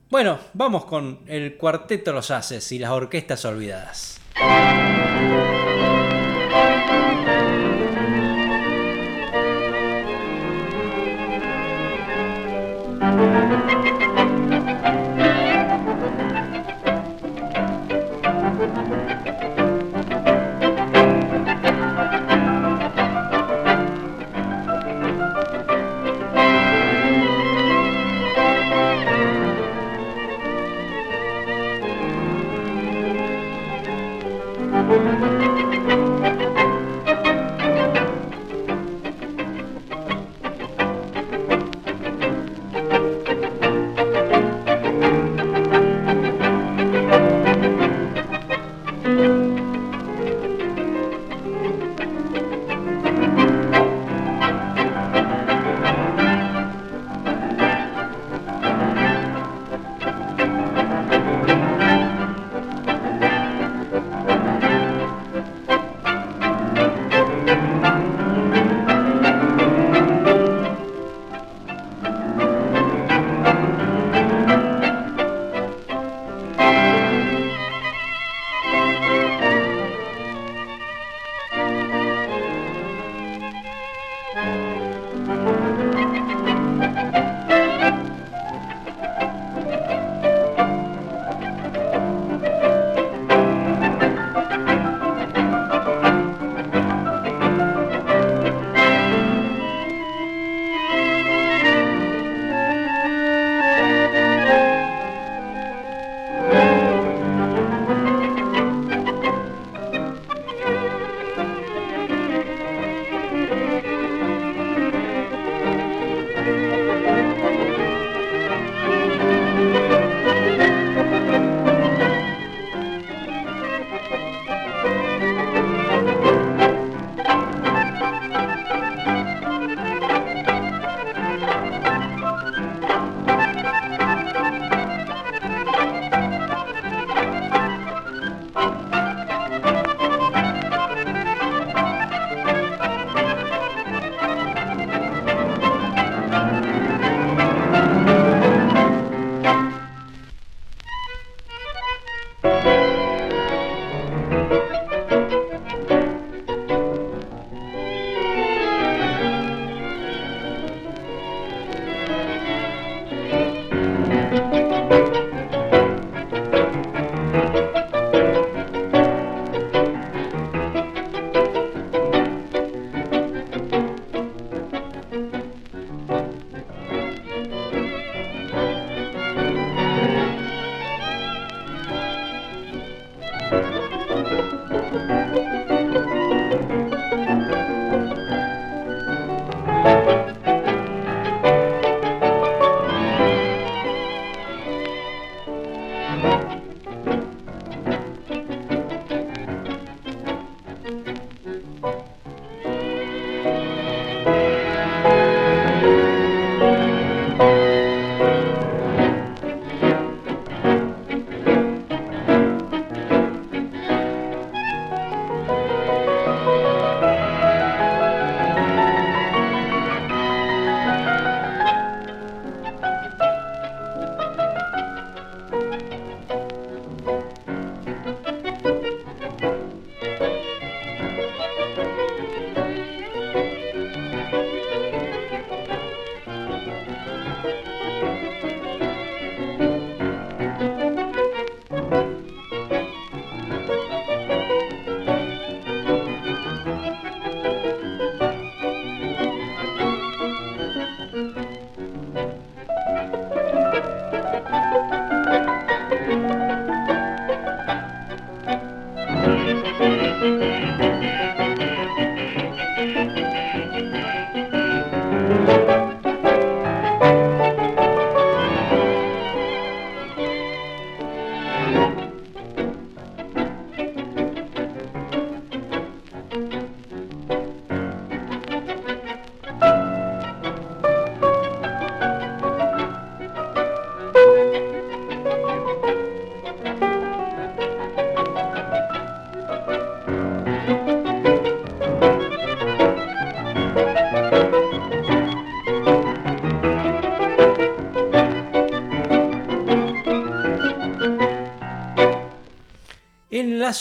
G: Bueno, vamos con el cuarteto Los Haces y las orquestas olvidadas.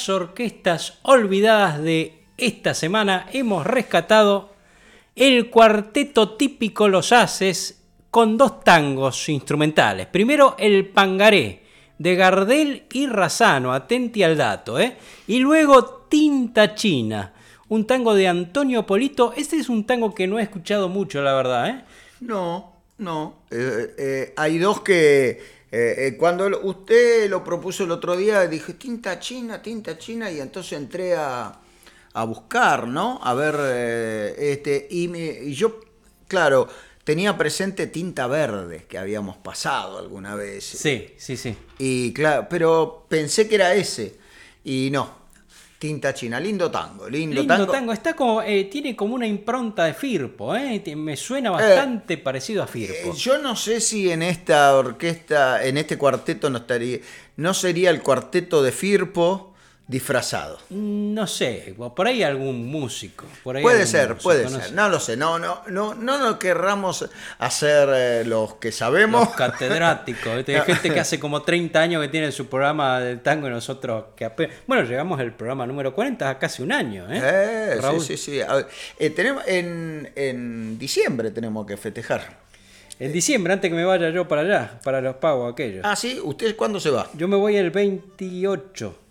G: Orquestas olvidadas de esta semana hemos rescatado el cuarteto típico Los Haces con dos tangos instrumentales. Primero el Pangaré de Gardel y Razano, atenti al dato, ¿eh? Y luego Tinta China, un tango de Antonio Polito. Este es un tango que no he escuchado mucho, la verdad, ¿eh?
E: No, no. Eh, eh, hay dos que eh, eh, cuando usted lo propuso el otro día, dije tinta china, tinta china, y entonces entré a, buscar, ¿no? A ver, eh, este, y, yo, claro, tenía presente tinta verde que habíamos pasado alguna vez.
G: Sí, sí, sí.
E: Y claro, pero pensé que era ese, y no, Tinta China, lindo tango, lindo,
G: lindo tango. Está como, eh, tiene como una impronta de Firpo, ¿eh? me suena eh, bastante parecido a Firpo.
E: yo no sé si en esta orquesta, en este cuarteto no estaría, no sería el cuarteto de Firpo disfrazado.
G: No sé, por ahí algún músico.
E: puede ser, puede ser. No lo sé. No, no, no, no nos querramos hacer eh, los que sabemos.
G: Los catedráticos. Hay <laughs> gente que hace como 30 años que tiene su programa del tango y nosotros que apenas... Bueno, llegamos al programa número 40 a casi un año. ¿eh?
E: eh sí, sí, sí. Eh, tenemos, en, en diciembre tenemos que festejar.
G: En diciembre, antes que me vaya yo para allá, para los pagos aquellos.
E: Ah, sí, ¿usted cuándo se va?
G: Yo me voy el 28.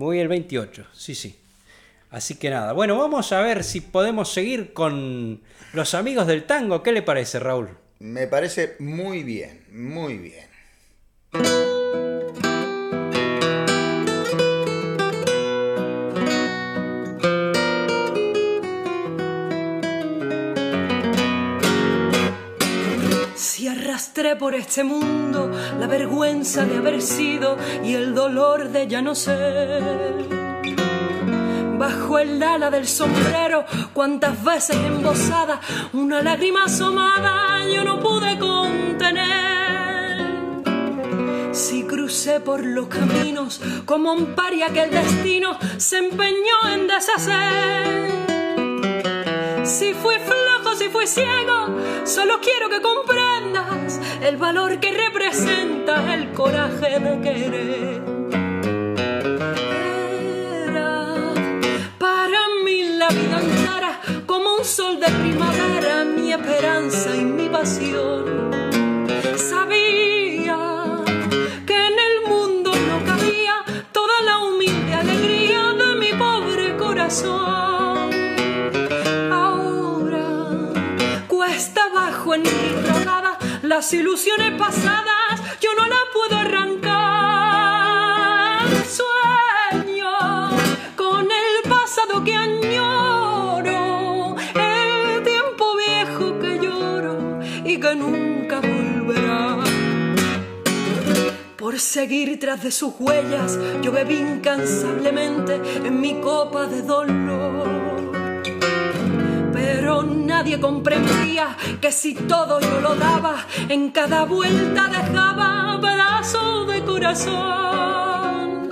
G: Me voy el 28, sí, sí. Así que nada, bueno, vamos a ver si podemos seguir con los amigos del tango. ¿Qué le parece, Raúl?
E: Me parece muy bien, muy bien.
P: Arrastré por este mundo la vergüenza de haber sido y el dolor de ya no ser. Bajo el ala del sombrero, cuántas veces embosada, una lágrima asomada yo no pude contener. Si crucé por los caminos como un paria que el destino se empeñó en deshacer. Si fui flojo, si fui ciego, solo quiero que comprendas el valor que representa el coraje de querer. Era para mí la vida entera como un sol de primavera, mi esperanza y mi pasión. Sabía que en el mundo no cabía toda la humilde alegría de mi pobre corazón. Las ilusiones pasadas yo no las puedo arrancar. Sueño con el pasado que añoro, el tiempo viejo que lloro y que nunca volverá. Por seguir tras de sus huellas, yo bebí incansablemente en mi copa de dolor nadie comprendía que si todo yo lo daba, en cada vuelta dejaba pedazos de corazón.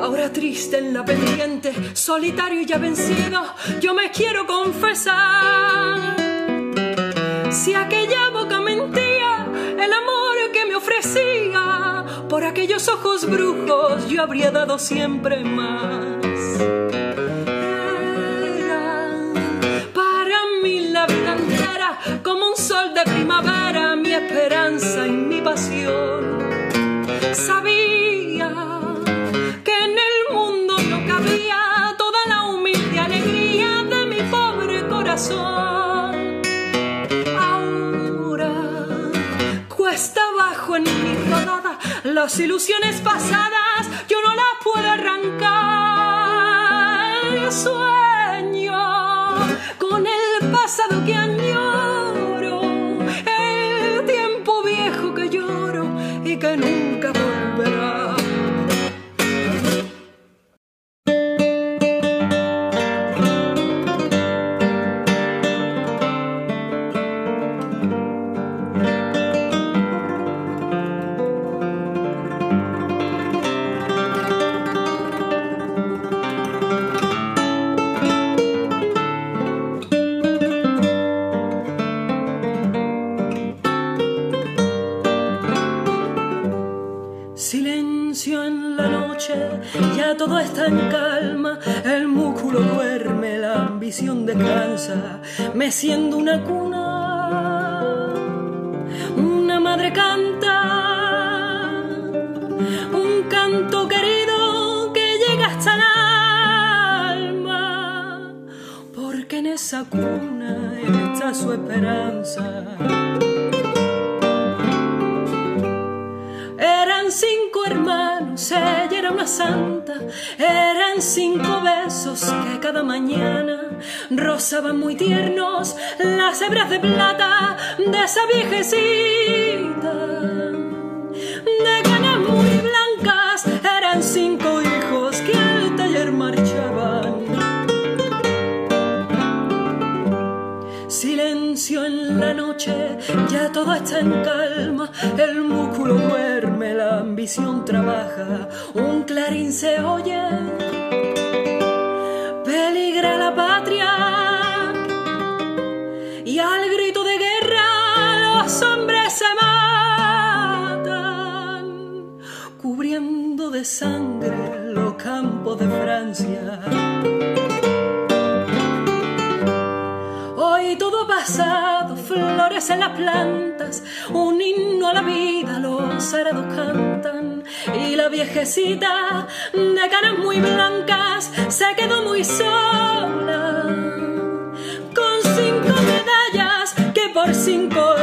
P: Ahora triste en la pendiente, solitario y ya vencido, yo me quiero confesar. Si aquella boca mentía, el amor que me ofrecía, por aquellos ojos brujos yo habría dado siempre más. Esperanza y mi pasión. Sabía que en el mundo no cabía toda la humilde alegría de mi pobre corazón. Ahora cuesta abajo en mi rodada, las ilusiones pasadas yo no las puedo arrancar. Sueño con el pasado que año descansa, meciendo una cuna. Una madre canta, un canto querido que llega hasta el alma, porque en esa cuna está su esperanza. Eran cinco hermanos, ella era una santa. Eran cinco besos que cada mañana rozaban muy tiernos las hebras de plata de esa viejecita. Ya todo está en calma, el músculo duerme, la ambición trabaja, un clarín se oye, peligra la patria y al grito de guerra los hombres se matan, cubriendo de sangre los campos de Francia. Hoy todo pasado, flores en las plantas, un himno a la vida, los arados cantan. Y la viejecita de caras muy blancas se quedó muy sola. Con cinco medallas que por cinco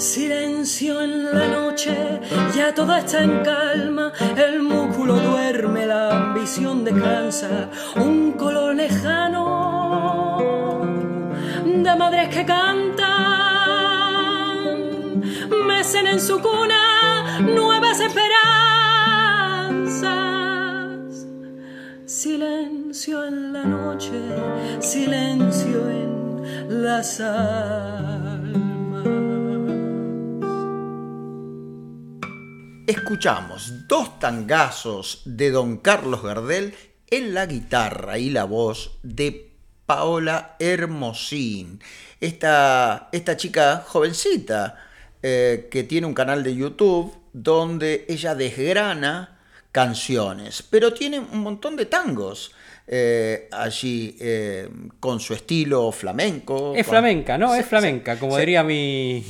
P: Silencio en la noche, ya todo está en calma, el músculo duerme, la ambición descansa, un color lejano de madres que cantan, mecen en su cuna nuevas esperanzas. Silencio en la noche, silencio en las almas.
E: Escuchamos dos tangazos de don Carlos Gardel en la guitarra y la voz de Paola Hermosín. Esta, esta chica jovencita eh, que tiene un canal de YouTube donde ella desgrana canciones, pero tiene un montón de tangos. Eh, allí eh, con su estilo flamenco.
G: Es flamenca, ¿no?
E: Sí,
G: es flamenca, como
E: sí.
G: diría mi,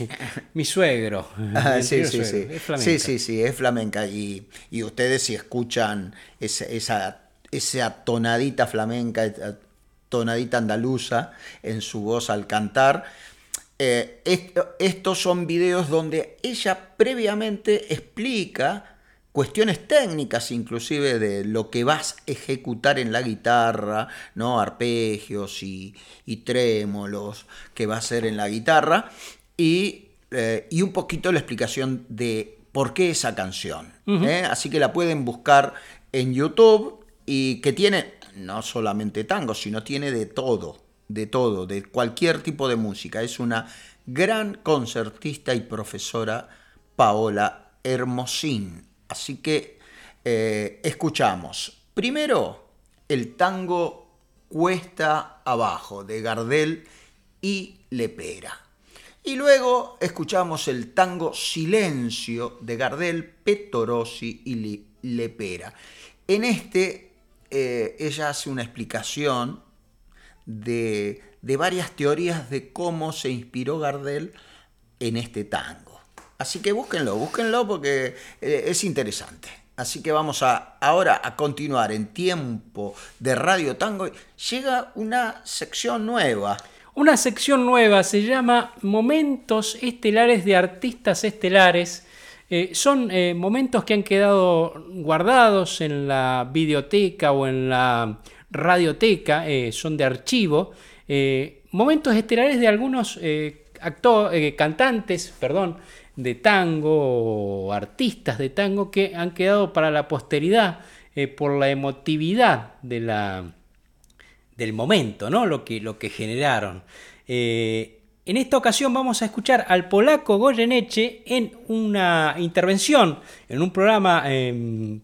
G: mi suegro. <laughs>
E: Ah,
G: Mi
E: sí, sí, sí.
G: suegro. Es flamenca.
E: Sí, sí, sí, es flamenca. Y, y ustedes si escuchan esa, esa, esa tonadita flamenca, esa tonadita andaluza en su voz al cantar, eh, est- estos son videos donde ella previamente explica cuestiones técnicas inclusive de lo que vas a ejecutar en la guitarra, ¿no? arpegios y, y trémolos que va a hacer en la guitarra y, eh, y un poquito la explicación de por qué esa canción. ¿eh? Así que la pueden buscar en YouTube y que tiene no solamente tango, sino tiene de todo, de todo, de cualquier tipo de música. Es una gran concertista y profesora Paola Hermosín. Así que eh, escuchamos primero el tango Cuesta Abajo de Gardel y Lepera. Y luego escuchamos el tango Silencio de Gardel, Petorosi y Lepera. En este eh, ella hace una explicación de, de varias teorías de cómo se inspiró Gardel en este tango. Así que búsquenlo, búsquenlo porque eh, es interesante. Así que vamos a ahora a continuar en tiempo de Radio Tango. Llega una sección nueva.
G: Una sección nueva se llama Momentos Estelares de Artistas Estelares. Eh, son eh, momentos que han quedado guardados en la videoteca o en la radioteca, son de archivo. Momentos estelares de algunos cantantes, perdón, de tango artistas de tango que han quedado para la posteridad eh, por la emotividad de la, del momento, ¿no? lo, que, lo que generaron. Eh, en esta ocasión vamos a escuchar al polaco Goyeneche en una intervención, en un programa, em,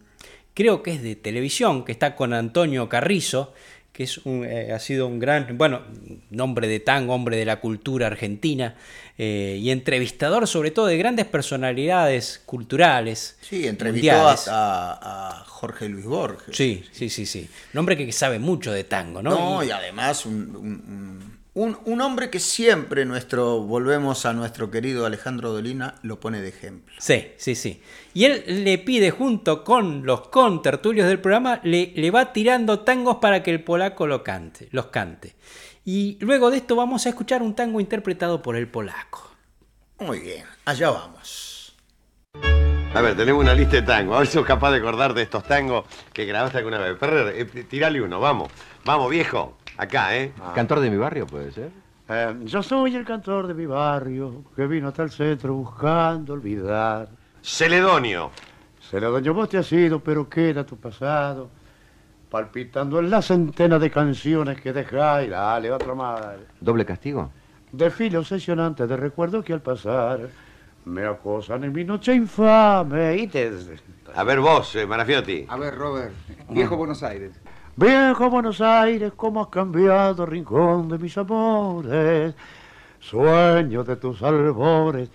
G: creo que es de televisión, que está con Antonio Carrizo, que es eh, ha sido un gran, bueno, nombre de tango, hombre de la cultura argentina eh, y entrevistador sobre todo de grandes personalidades culturales.
E: Sí, entrevistó a, Jorge Luis Borges.
G: Sí, sí, sí, sí. Un hombre que sabe mucho de tango, ¿no?
E: No, y, además un un, hombre que siempre nuestro, volvemos a nuestro querido Alejandro Dolina, lo pone de ejemplo.
G: Sí, sí, sí. Y él le pide junto con los contertulios del programa, le, le va tirando tangos para que el polaco lo cante, los cante. Y luego de esto vamos a escuchar un tango interpretado por el polaco.
E: Muy bien, allá vamos.
Q: A ver, tenemos una lista de tangos. A ver si sos capaz de acordar de estos tangos que grabaste alguna vez. Ferrer, eh, tirale uno, vamos. Vamos, viejo. Acá, ¿eh?
R: Ah. ¿Cantor de mi barrio puede ser?
S: Eh, yo soy el cantor de mi barrio que vino hasta el centro buscando olvidar.
Q: Celedonio.
S: Celedonio, vos te has ido, pero queda tu pasado. Palpitando en la centena de canciones que dejáis. Dale, otra más.
R: ¿Doble castigo?
S: Desfile obsesionante de recuerdo que al pasar me acosan en mi noche infame y te...
Q: A ver vos, eh, Marafiotti.
T: A ver, Robert. Viejo Buenos Aires.
S: Viejo Buenos Aires, cómo has cambiado, rincón de mis amores. Sueño de tus albores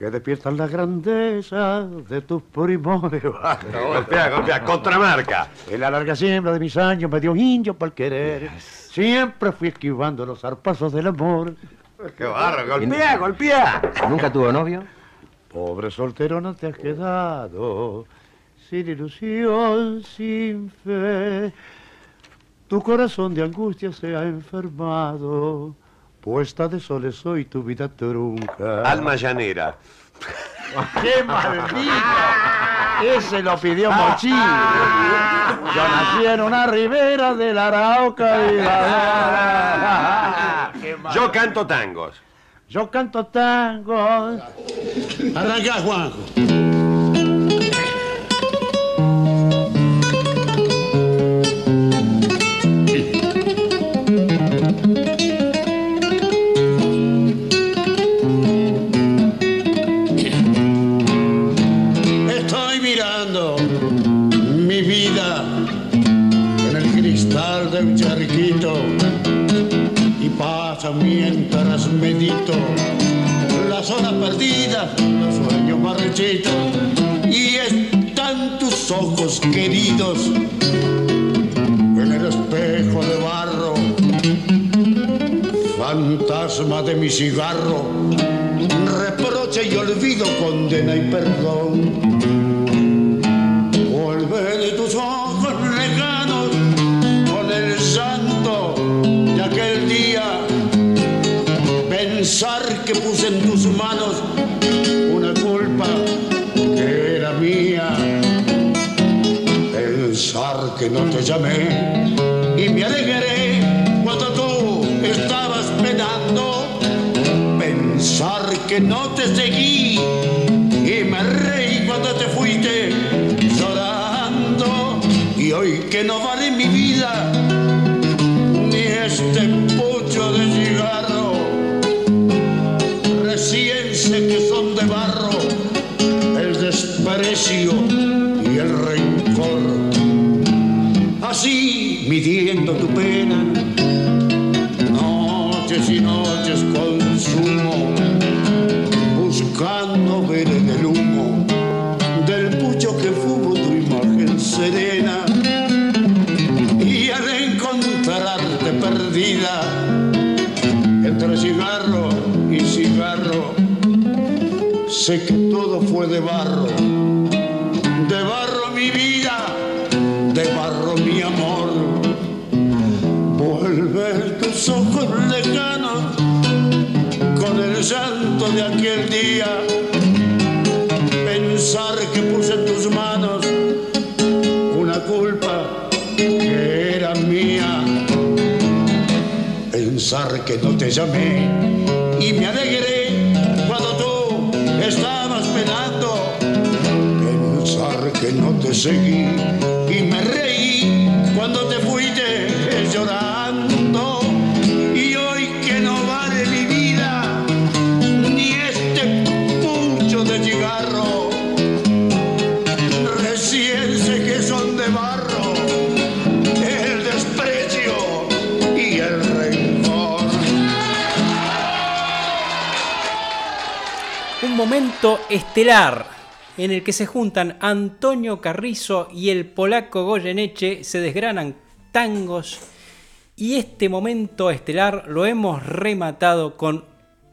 S: que despiertan la grandeza de tus primores. <laughs>
Q: golpea, golpea, contramarca.
S: En la larga siembra de mis años me dio indio para el querer. Siempre fui esquivando los zarpazos del amor.
Q: ¡Qué barro! ¡Golpea, golpea!
R: ¿Nunca tuvo novio?
S: Pobre soltero no te has quedado, sin ilusión, sin fe. Tu corazón de angustia se ha enfermado, puesta de soles soy tu vida trunca.
Q: Alma llanera. <laughs>
S: ¡Qué maldito! Ese lo pidió Mochí. Yo nací en una ribera de la Arauca y la...
Q: Yo canto tangos.
S: Yo canto tangos. Arranca, Juanjo. Medito las horas perdidas, los sueños marchitos y están tus ojos queridos en el espejo de barro, fantasma de mi cigarro, reproche y olvido, condena y perdón. Pensar que puse en tus manos una culpa que era mía. Pensar que no te llamé y me alegré cuando tú estabas penando. Pensar que no te seguí y me reí cuando te fuiste llorando. Y hoy que no vale mi vida ni este midiendo tu pena, noches y noches consumo, buscando ver en el humo del pucho que fumo tu imagen serena. Y al encontrarte perdida entre cigarro y cigarro, Sé que todo fue de barro, santo de aquel día, pensar que puse en tus manos una culpa que era mía, pensar que no te llamé y me alegré cuando tú estabas penando, pensar que no te seguí y me reí
G: momento estelar en el que se juntan Antonio Carrizo y el polaco Goyeneche, se desgranan tangos y este momento estelar lo hemos rematado con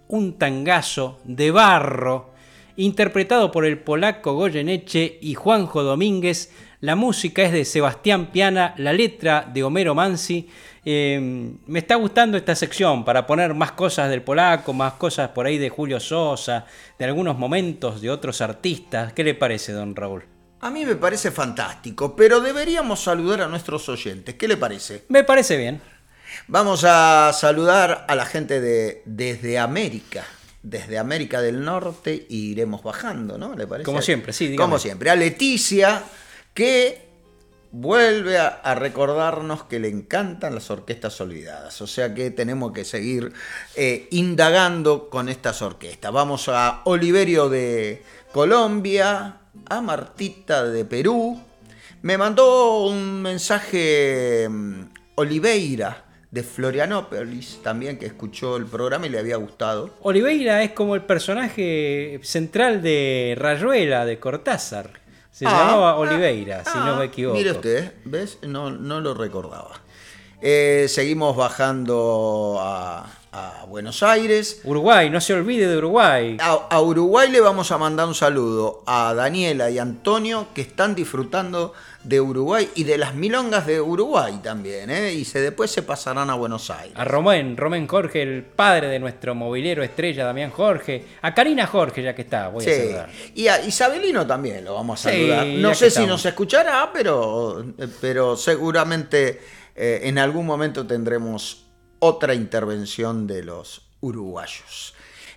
G: un tangazo de barro interpretado por el polaco Goyeneche y Juanjo Domínguez. La música es de Sebastián Piana, la letra de Homero Mansi. Eh, me está gustando esta sección para poner más cosas del polaco, más cosas por ahí de Julio Sosa, de algunos momentos de otros artistas. ¿Qué le parece, don Raúl?
E: A mí me parece fantástico, pero deberíamos saludar a nuestros oyentes. ¿Qué le parece?
G: Me parece bien.
E: Vamos a saludar a la gente de desde América, desde América del Norte y iremos bajando, ¿no? ¿Le parece?
G: Como siempre, sí, dígame.
E: Como siempre. A Leticia, que vuelve a, recordarnos que le encantan las orquestas olvidadas. O sea que tenemos que seguir eh, indagando con estas orquestas. Vamos a Oliverio de Colombia, a Martita de Perú. Me mandó un mensaje mm, Oliveira de Florianópolis también que escuchó el programa y le había gustado.
G: Oliveira es como el personaje central de Rayuela de Cortázar. Se
E: Ah,
G: llamaba
E: ah,
G: Oliveira, si no me equivoco.
E: Mire usted, ¿ves? No, no lo recordaba. Eh, seguimos bajando a, a Buenos Aires.
G: Uruguay, no se olvide de Uruguay.
E: A, a Uruguay le vamos a mandar un saludo a Daniela y Antonio que están disfrutando de Uruguay y de las milongas de Uruguay también, ¿eh? Y se, después se pasarán a Buenos Aires.
G: A Romén, Romén Jorge, el padre de nuestro movilero estrella, Damián Jorge. A Karina Jorge, ya que está, voy a
E: Sí.
G: saludar.
E: Y a Isabelino también lo vamos a saludar. no sé si nos escuchará, pero, pero seguramente eh, en algún momento tendremos otra intervención de los uruguayos.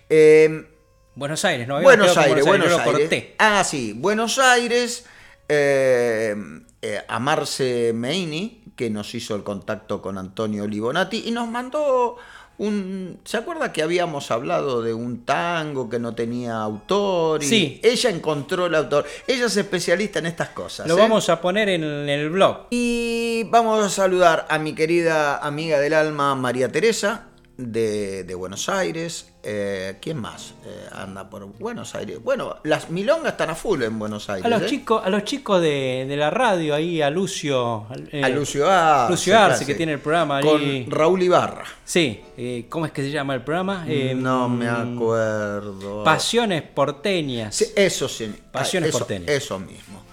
E: Eh,
G: Buenos Aires, ¿no? Habíamos
E: Buenos Aires,
G: Buenos
E: Buenos
G: Aires, lo
E: Aires. Ah, sí, Buenos Aires. Eh, eh, a Marce Meini, que nos hizo el contacto con Antonio Libonati, y nos mandó un... ¿Se acuerda que habíamos hablado de un tango que no tenía autor? Y
G: Sí.
E: Ella encontró el autor. Ella es especialista en estas cosas.
G: Lo
E: ¿eh?
G: vamos a poner en el blog.
E: Y vamos a saludar a mi querida amiga del alma, María Teresa, de, de Buenos Aires. Eh, ¿Quién más eh, anda por Buenos Aires? Bueno, las milongas están a full en Buenos Aires.
G: A los
E: ¿eh?
G: chicos, a los chicos de, de la radio ahí, a Lucio. eh,
E: A Lucio Arce,
G: Lucio Arce, que tiene el programa
E: Con
G: ahí.
E: Raúl Ibarra.
G: Sí, eh, ¿cómo es que se llama el programa? Eh,
E: no me acuerdo.
G: Pasiones porteñas.
E: Sí, eso sí.
G: Pasiones
E: eso,
G: porteñas.
E: Eso mismo.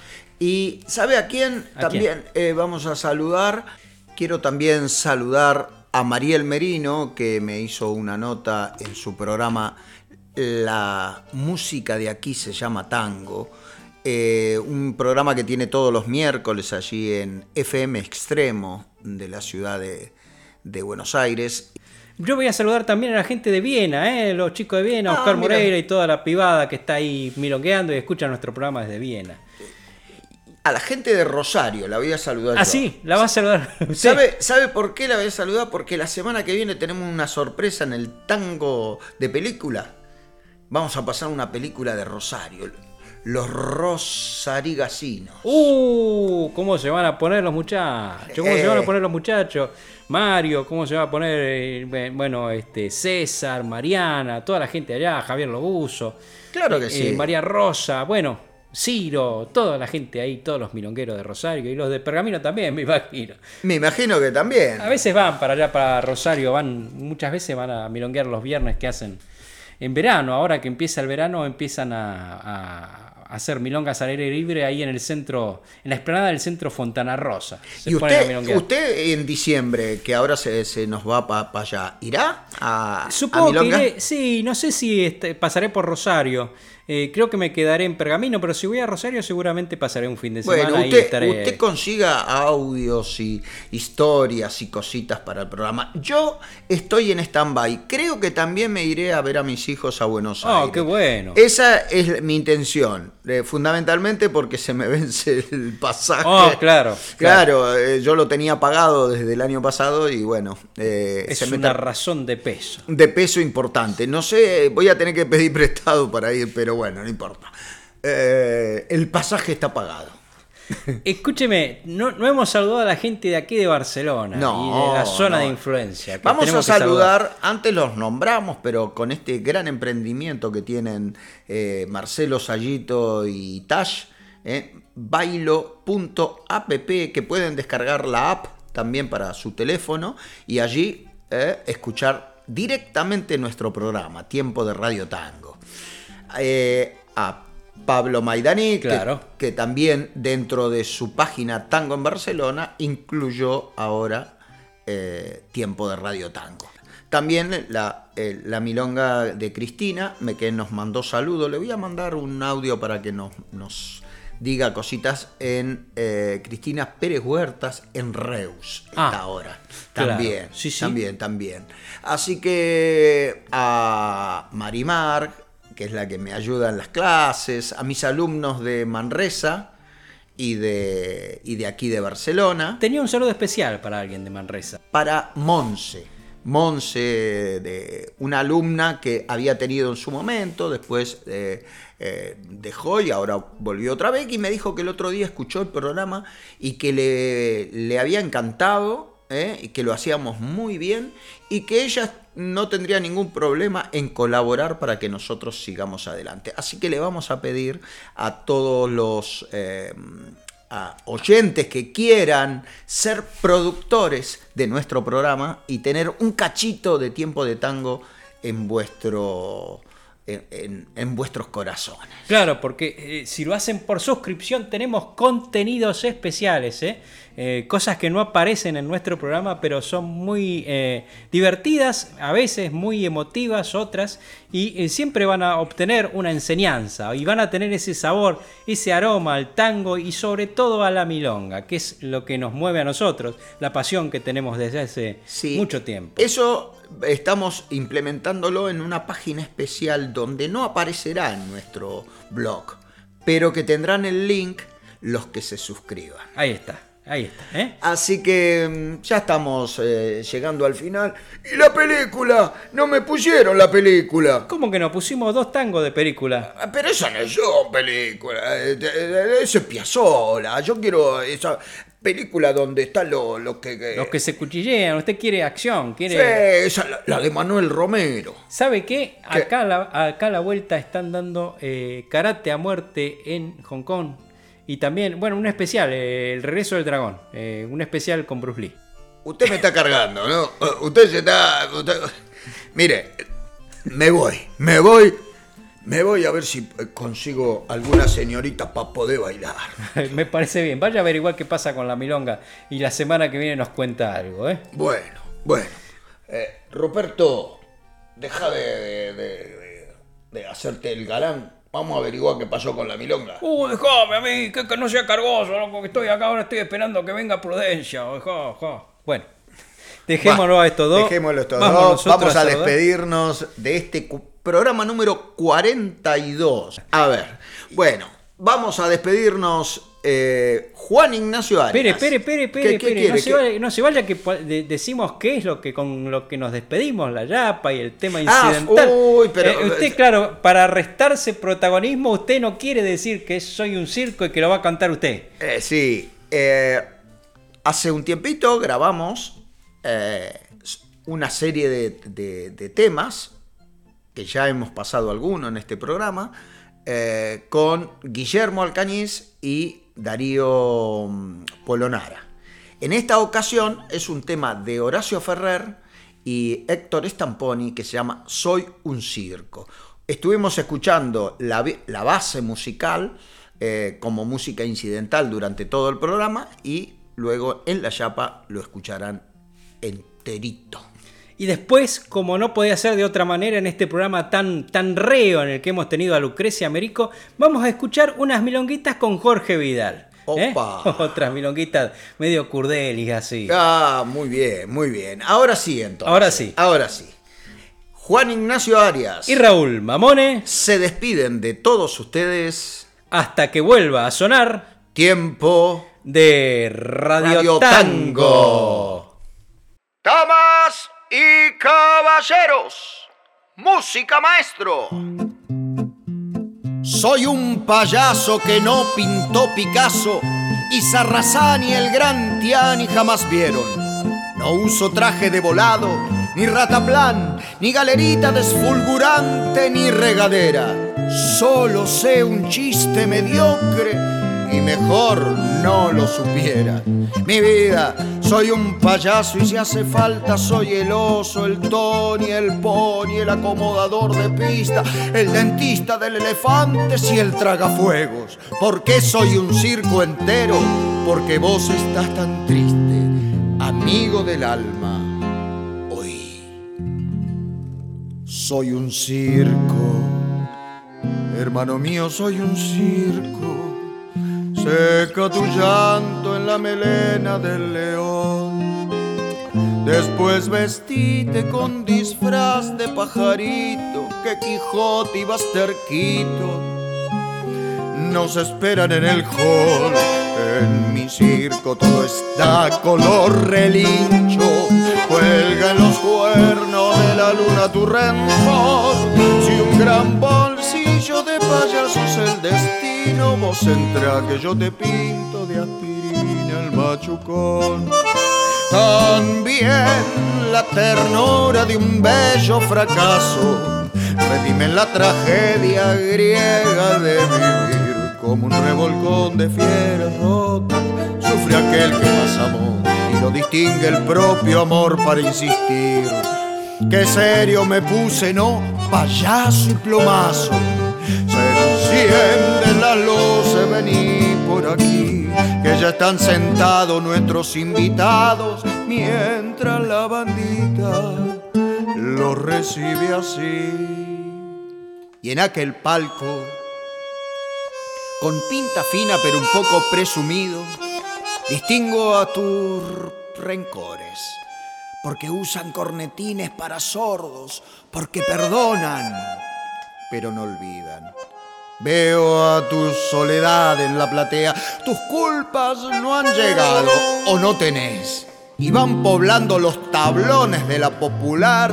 E: Y ¿sabe a quién?
G: ¿A
E: también eh, vamos a saludar. Quiero también saludar a Mariel Merino, que me hizo una nota en su programa La música de aquí se llama tango. eh, un programa que tiene todos los miércoles allí en FM Extremo de la ciudad de, de Buenos Aires.
G: Yo voy a saludar también a la gente de Viena, ¿eh? los chicos de Viena,
E: Ah,
G: Oscar
E: mira.
G: Moreira y toda la privada que está ahí milongueando y escucha nuestro programa desde Viena.
E: A la gente de Rosario la voy a saludar.
G: Ah,
E: yo.
G: sí, la va a saludar. <laughs>
E: ¿Sabe, ¿Sabe por qué la voy a saludar? Porque la semana que viene tenemos una sorpresa en el tango de película. Vamos a pasar una película de Rosario. Los Rosarigasinos.
G: Uh, ¿cómo se van a poner los muchachos? ¿Cómo se
E: Eh.
G: van a poner los muchachos? Mario, ¿cómo se va a poner? eh, bueno, este César, Mariana, toda la gente allá, Javier Lobuso.
E: Claro que
G: eh,
E: sí.
G: María Rosa, bueno, Ciro, toda la gente ahí, todos los milongueros de Rosario y los de Pergamino también, <laughs> me imagino.
E: Me imagino que también.
G: A veces van para allá, para Rosario, van, muchas veces van a milonguear los viernes que hacen en verano. Ahora que empieza el verano, empiezan a, a hacer milongas al aire libre ahí en el centro, en la explanada del centro Fontana Rosa. Se
E: ¿Y usted, usted en diciembre, que ahora se, se nos va para allá, irá a, a
G: Supongo que
E: Milonga?
G: iré- sí, no sé si este, pasaré por Rosario. Eh, creo que me quedaré en Pergamino, pero si voy a Rosario seguramente pasaré un fin de semana
E: Bueno,
G: y
E: usted,
G: estaré...
E: usted consiga audios y historias y cositas para el programa. Yo estoy en stand-by. Creo que también me iré a ver a mis hijos a Buenos
G: Oh,
E: Aires.
G: qué bueno.
E: Esa es mi intención, eh, fundamentalmente porque se me <laughs> vence el pasaje.
G: Oh, claro,
E: Claro, eh, yo lo tenía pagado desde el año pasado y bueno,
G: Es
E: se
G: una razón de peso.
E: de peso importante. No sé, voy a tener que pedir prestado para ir, pero bueno, no importa. Eh, el pasaje está pagado. <laughs>
G: Escúcheme, no, no hemos saludado a la gente de aquí de Barcelona
E: No,
G: y de la zona
E: no.
G: de influencia.
E: Vamos a saludar, antes los nombramos, pero con este gran emprendimiento que tienen eh, Marcelo Sayito y Tash, eh, bailo.app, que pueden descargar la app también para su teléfono y allí eh, escuchar directamente nuestro programa, Tiempo de Radio Tango. Eh, a Pablo Maidani, que-
G: Claro.
E: que, también dentro de su página Tango en Barcelona incluyó ahora eh, Tiempo de Radio Tango. También la, eh, la milonga de Cristina, me, que nos mandó saludos. Le voy a mandar un audio para que nos, nos diga cositas en eh, Cristina Pérez Huertas en Reus,
G: Ah,
E: esta hora.
G: claro.
E: También,
G: Sí, sí.
E: también, también. Así que a Marimar, que es la que me ayuda en las clases, a mis alumnos de Manresa y de, y de aquí de Barcelona.
G: Tenía un saludo especial para alguien de Manresa.
E: Para Monse. Monse, de una alumna que había tenido en su momento, después eh, eh, dejó y ahora volvió otra vez y me dijo que el otro día escuchó el programa y que le, le había encantado ¿eh? y que lo hacíamos muy bien y que ella no tendría ningún problema en colaborar para que nosotros sigamos adelante. Así que le vamos a pedir a todos los eh, oyentes que quieran ser productores de nuestro programa y tener un cachito de tiempo de tango en vuestro en vuestros corazones.
G: Claro, porque eh, si lo hacen por suscripción tenemos contenidos especiales, ¿eh? Eh, cosas que no aparecen en nuestro programa, pero son muy eh, divertidas, a veces muy emotivas, otras, y eh, siempre van a obtener una enseñanza y van a tener ese sabor, ese aroma al tango y sobre todo a la milonga, que es lo que nos mueve a nosotros, la pasión que tenemos desde hace mucho tiempo.
E: Eso estamos implementándolo en una página especial donde no aparecerá en nuestro blog, pero que tendrán el link los que se suscriban.
G: Ahí está, ahí está. ¿eh?
E: Así que mm, ya estamos eh, llegando al final. ¿Y la película? No me pusieron la película.
G: ¿Cómo que no? Pusimos dos tangos de película.
E: Ah, Pero esa no es yo, película. eh, eh, Eso es Piazzolla. Yo quiero esa película donde está lo, lo que... que-
G: Los que se cuchillean, usted quiere acción,
E: Sí,
G: quiere...
E: esa, la, la de Manuel Romero.
G: ¿Sabe qué? Acá, a la, acá a la vuelta están dando eh, karate a muerte en Hong Kong. Y también, bueno, un especial, eh, El regreso del dragón. eh, un especial con Bruce Lee.
E: Usted me está cargando, ¿no? Usted se está... usted- Mire, me voy, me voy, me voy a ver si consigo alguna señorita para poder bailar. <laughs>
G: Me parece bien. Vaya a averiguar qué pasa con la milonga. Y la semana que viene nos cuenta algo, ¿eh?
E: Bueno, bueno. Eh, Ruperto, deja de, de- de- de hacerte el galán. Vamos a averiguar qué pasó con la milonga.
G: Uh, dejame a mí, que, que no sea cargoso, loco, que estoy acá ahora, estoy esperando que venga Prudencia. dejá, dejá. Bueno, dejémoslo a estos dos.
E: Dejémoslo estos
G: Vamos
E: dos.
G: nosotros
E: Vamos a despedirnos de este programa número 42. A ver, bueno, vamos a despedirnos. Eh, Juan Ignacio Arias.
G: Espere, espere, espere,
E: ¿Qué-
G: espere,
E: qué?
G: No, se
E: ¿Qué-
G: vaya, no se vaya que de- decimos qué es lo que con lo que nos despedimos, la yapa y el tema
E: Ah,
G: incidental.
E: uy, pero-
G: Eh, usted, claro, para restarse protagonismo, usted no quiere decir que soy un circo y que lo va a cantar usted.
E: Eh, sí, eh, hace un tiempito grabamos eh, una serie de, de- de temas, que ya hemos pasado alguno en este programa, eh, con Guillermo Alcañiz y Darío mm, Polonara. En esta ocasión es un tema de Horacio Ferrer y Héctor Stamponi que se llama Soy un circo. Estuvimos escuchando la, base musical eh, como música incidental durante todo el programa y luego en la chapa lo escucharán enterito.
G: Y después, como no podía ser de otra manera en este programa tan, tan reo en el que hemos tenido a Lucrecia Américo, vamos a escuchar unas milonguitas con Jorge Vidal. ¿eh? <laughs> Otras milonguitas medio curdelis así.
E: Ah, muy bien, muy bien. Ahora sí, entonces.
G: Ahora sí.
E: Ahora sí. Juan Ignacio Arias
G: y Raúl Mamone
E: se despiden de todos ustedes
G: hasta que vuelva a sonar
E: tiempo
G: de Radio, Tango.
E: Damas y caballeros, música maestro. Soy un payaso que no pintó Picasso y Sarrazán y el gran Tiani jamás vieron. No uso traje de volado, ni rataplan, ni galerita desfulgurante, ni regadera. Solo sé un chiste mediocre y mejor no lo supiera. Mi vida, soy un payaso y si hace falta soy el oso, el Tony, el pony, el acomodador de pista, el dentista del elefante y el tragafuegos. ¿Por qué soy un circo entero? Porque vos estás tan triste, amigo del alma. Hoy soy un circo, hermano mío, soy un circo Seca tu llanto en la melena del león. Después vestite con disfraz de pajarito, que Quijote ibas terquito. Nos esperan en el hall, en mi circo todo está color relincho. Cuelga en los cuernos de la luna tu rencor. Si un gran de payasos el destino no vos entra que yo te pinto de aspirina el machucón. También la ternura de un bello fracaso redime la tragedia griega de vivir como un revolcón de fieras rotas. Sufre aquel que más amó y lo distingue el propio amor para insistir. Qué serio me puse, no, payaso y plomazo enciende la luz, vení por aquí, que ya están sentados nuestros invitados, mientras la bandita los recibe así. Y en aquel palco, con pinta fina pero un poco presumido, distingo a tus rencores, porque usan cornetines para sordos, porque perdonan pero no olvidan. Veo a tu soledad en la platea, tus culpas no han llegado o no tenés. Y van poblando los tablones de la popular,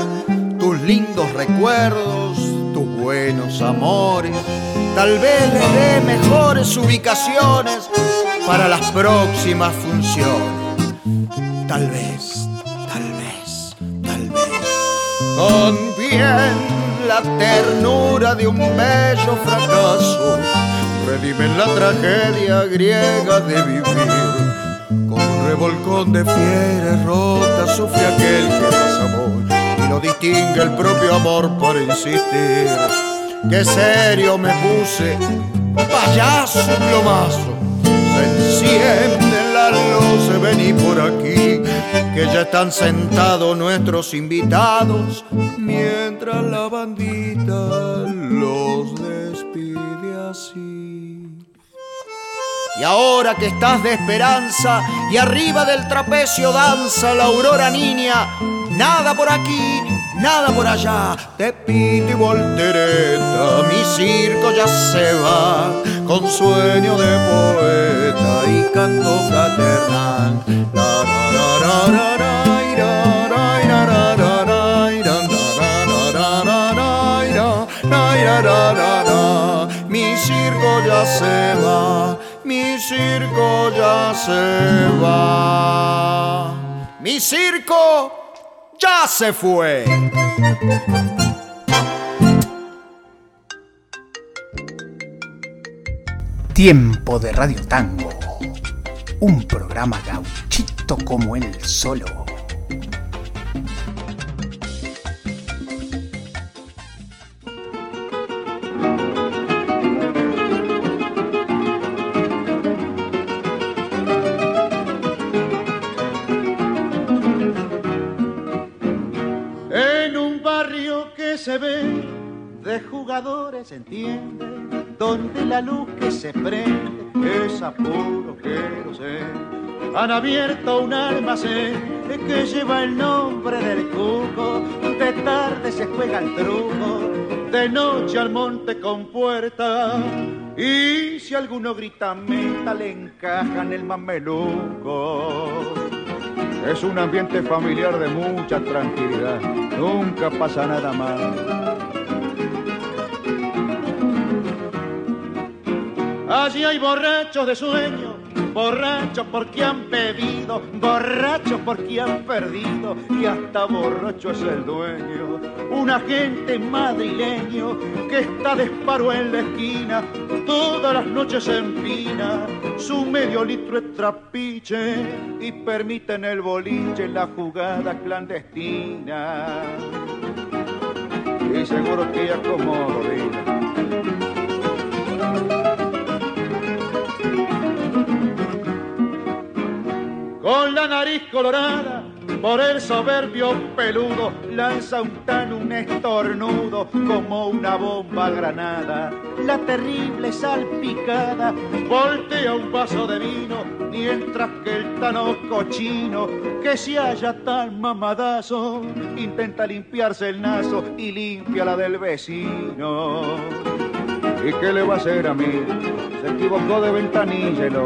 E: tus lindos recuerdos, tus buenos amores. Tal vez le dé mejores ubicaciones para las próximas funciones. Tal vez, tal vez, tal vez. También la ternura de un bello fracaso, redimen la tragedia griega de vivir. Como un revolcón de fieras rotas sufre aquel que más amor y no distingue el propio amor por insistir. Qué serio me puse, payaso plomazo, se enciende la luz, vení por aquí que ya están sentados nuestros invitados, la bandita los despide así. Y ahora que estás de esperanza y arriba del trapecio danza la aurora niña, nada por aquí, nada por allá, te pito y voltereta, mi circo ya se va, con sueño de poeta y canto fraternal. Mi se va, mi circo ya se va. Mi circo ya se fue.
U: Tiempo de Radio Tango. Un programa gauchito como el solo.
V: Jugadores, entiende, donde la luz que se prende es a puro sé. Han abierto un almacén que lleva el nombre del cuco, de tarde se juega el truco, de noche al monte con puerta. Y si alguno grita meta, le encajan el mameluco. Es un ambiente familiar de mucha tranquilidad, nunca pasa nada mal. Allí hay borrachos de sueño, borrachos porque han bebido, borrachos porque han perdido y hasta borracho es el dueño. Un agente madrileño que está de esparo en la esquina, todas las noches empina su medio litro de trapiche y permite en el boliche la jugada clandestina. Y seguro que ella como con la nariz colorada, por el soberbio peludo, lanza un tan un estornudo como una bomba granada. La terrible salpicada voltea un vaso de vino, mientras que el tano cochino, que se halla tan mamadazo, intenta limpiarse el naso y limpia la del vecino. ¿Y qué le va a hacer a mí? Se equivocó de ventanilla el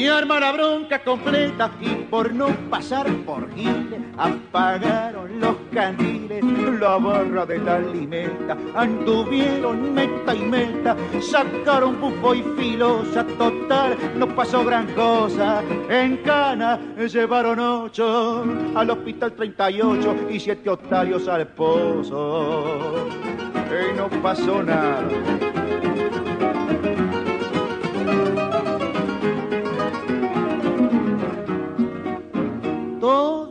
V: y arma la bronca completa y por no pasar por Giles apagaron los candiles, la barra de la alimenta, anduvieron meta y meta, sacaron bufo y filosa, total, no pasó gran cosa, en cana llevaron ocho, al hospital 38 y siete otarios al pozo, y no pasó nada.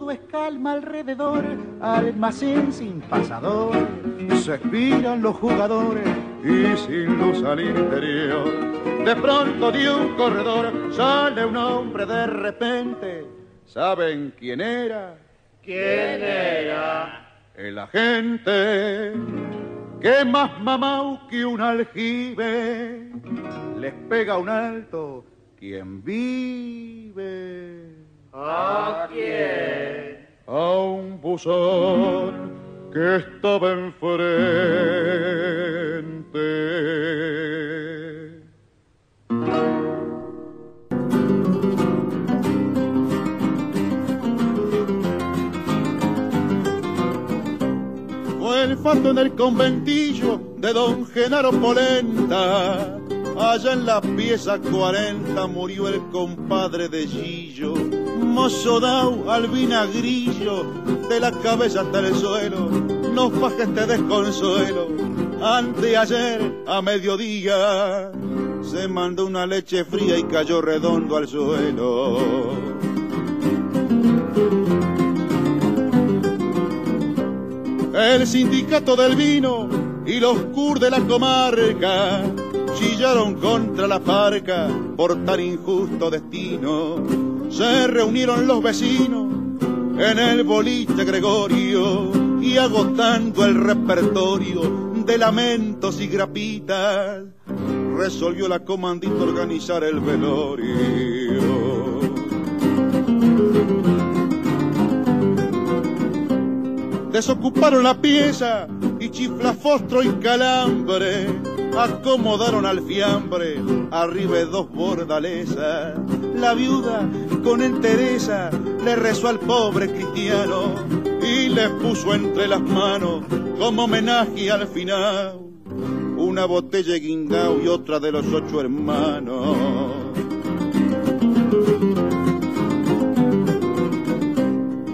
V: Todo es calma alrededor, almacén sin pasador, se expiran los jugadores y sin luz al interior. De pronto de un corredor sale un hombre de repente, ¿saben quién era?
W: ¿Quién era?
V: El agente que más mamau que un aljibe les pega un alto quien vive.
W: ¿A quién?
V: A un buzón que estaba enfrente. Fue el fato en el conventillo de don Genaro Polenta. Allá en la pieza 40 murió el compadre de Gillo mozo dao al vinagrillo, de la cabeza hasta el suelo, no fajes este desconsuelo. Ante ayer a mediodía se mandó una leche fría y cayó redondo al suelo. El sindicato del vino y los cur de la comarca chillaron contra la parca por tan injusto destino se reunieron los vecinos en el boliche Gregorio y agotando el repertorio de lamentos y grapitas, resolvió la comandita organizar el velorio. Desocuparon la pieza y chiflafostro y calambre acomodaron al fiambre arriba dos bordalesas. La viuda con entereza le rezó al pobre cristiano y le puso entre las manos como homenaje al final una botella de guindao y otra de los ocho hermanos.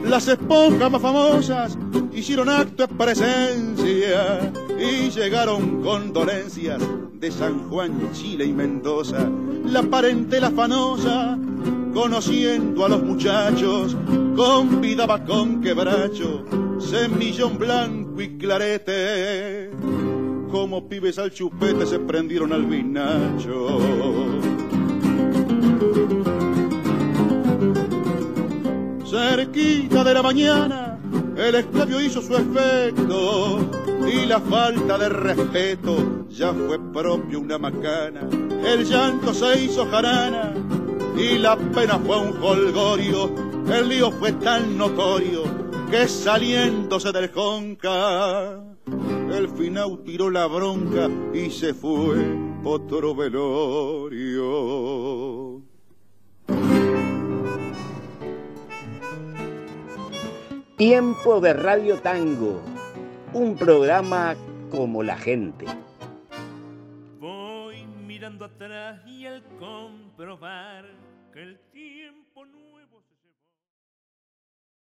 V: Las esponjas más famosas hicieron acto de presencia y llegaron condolencias de San Juan, Chile y Mendoza. La parentela fanosa, conociendo a los muchachos, convidaba con quebracho, semillón blanco y clarete. Como pibes al chupete se prendieron al vinacho. Cerquita de la mañana, el esclavio hizo su efecto y la falta de respeto ya fue propio una macana. El llanto se hizo jarana y la pena fue un holgorio. El lío fue tan notorio que saliéndose del conca, el final tiró la bronca y se fue otro velorio.
A: Tiempo de Radio Tango, un programa como la gente.
W: Voy mirando atrás y al comprobar que el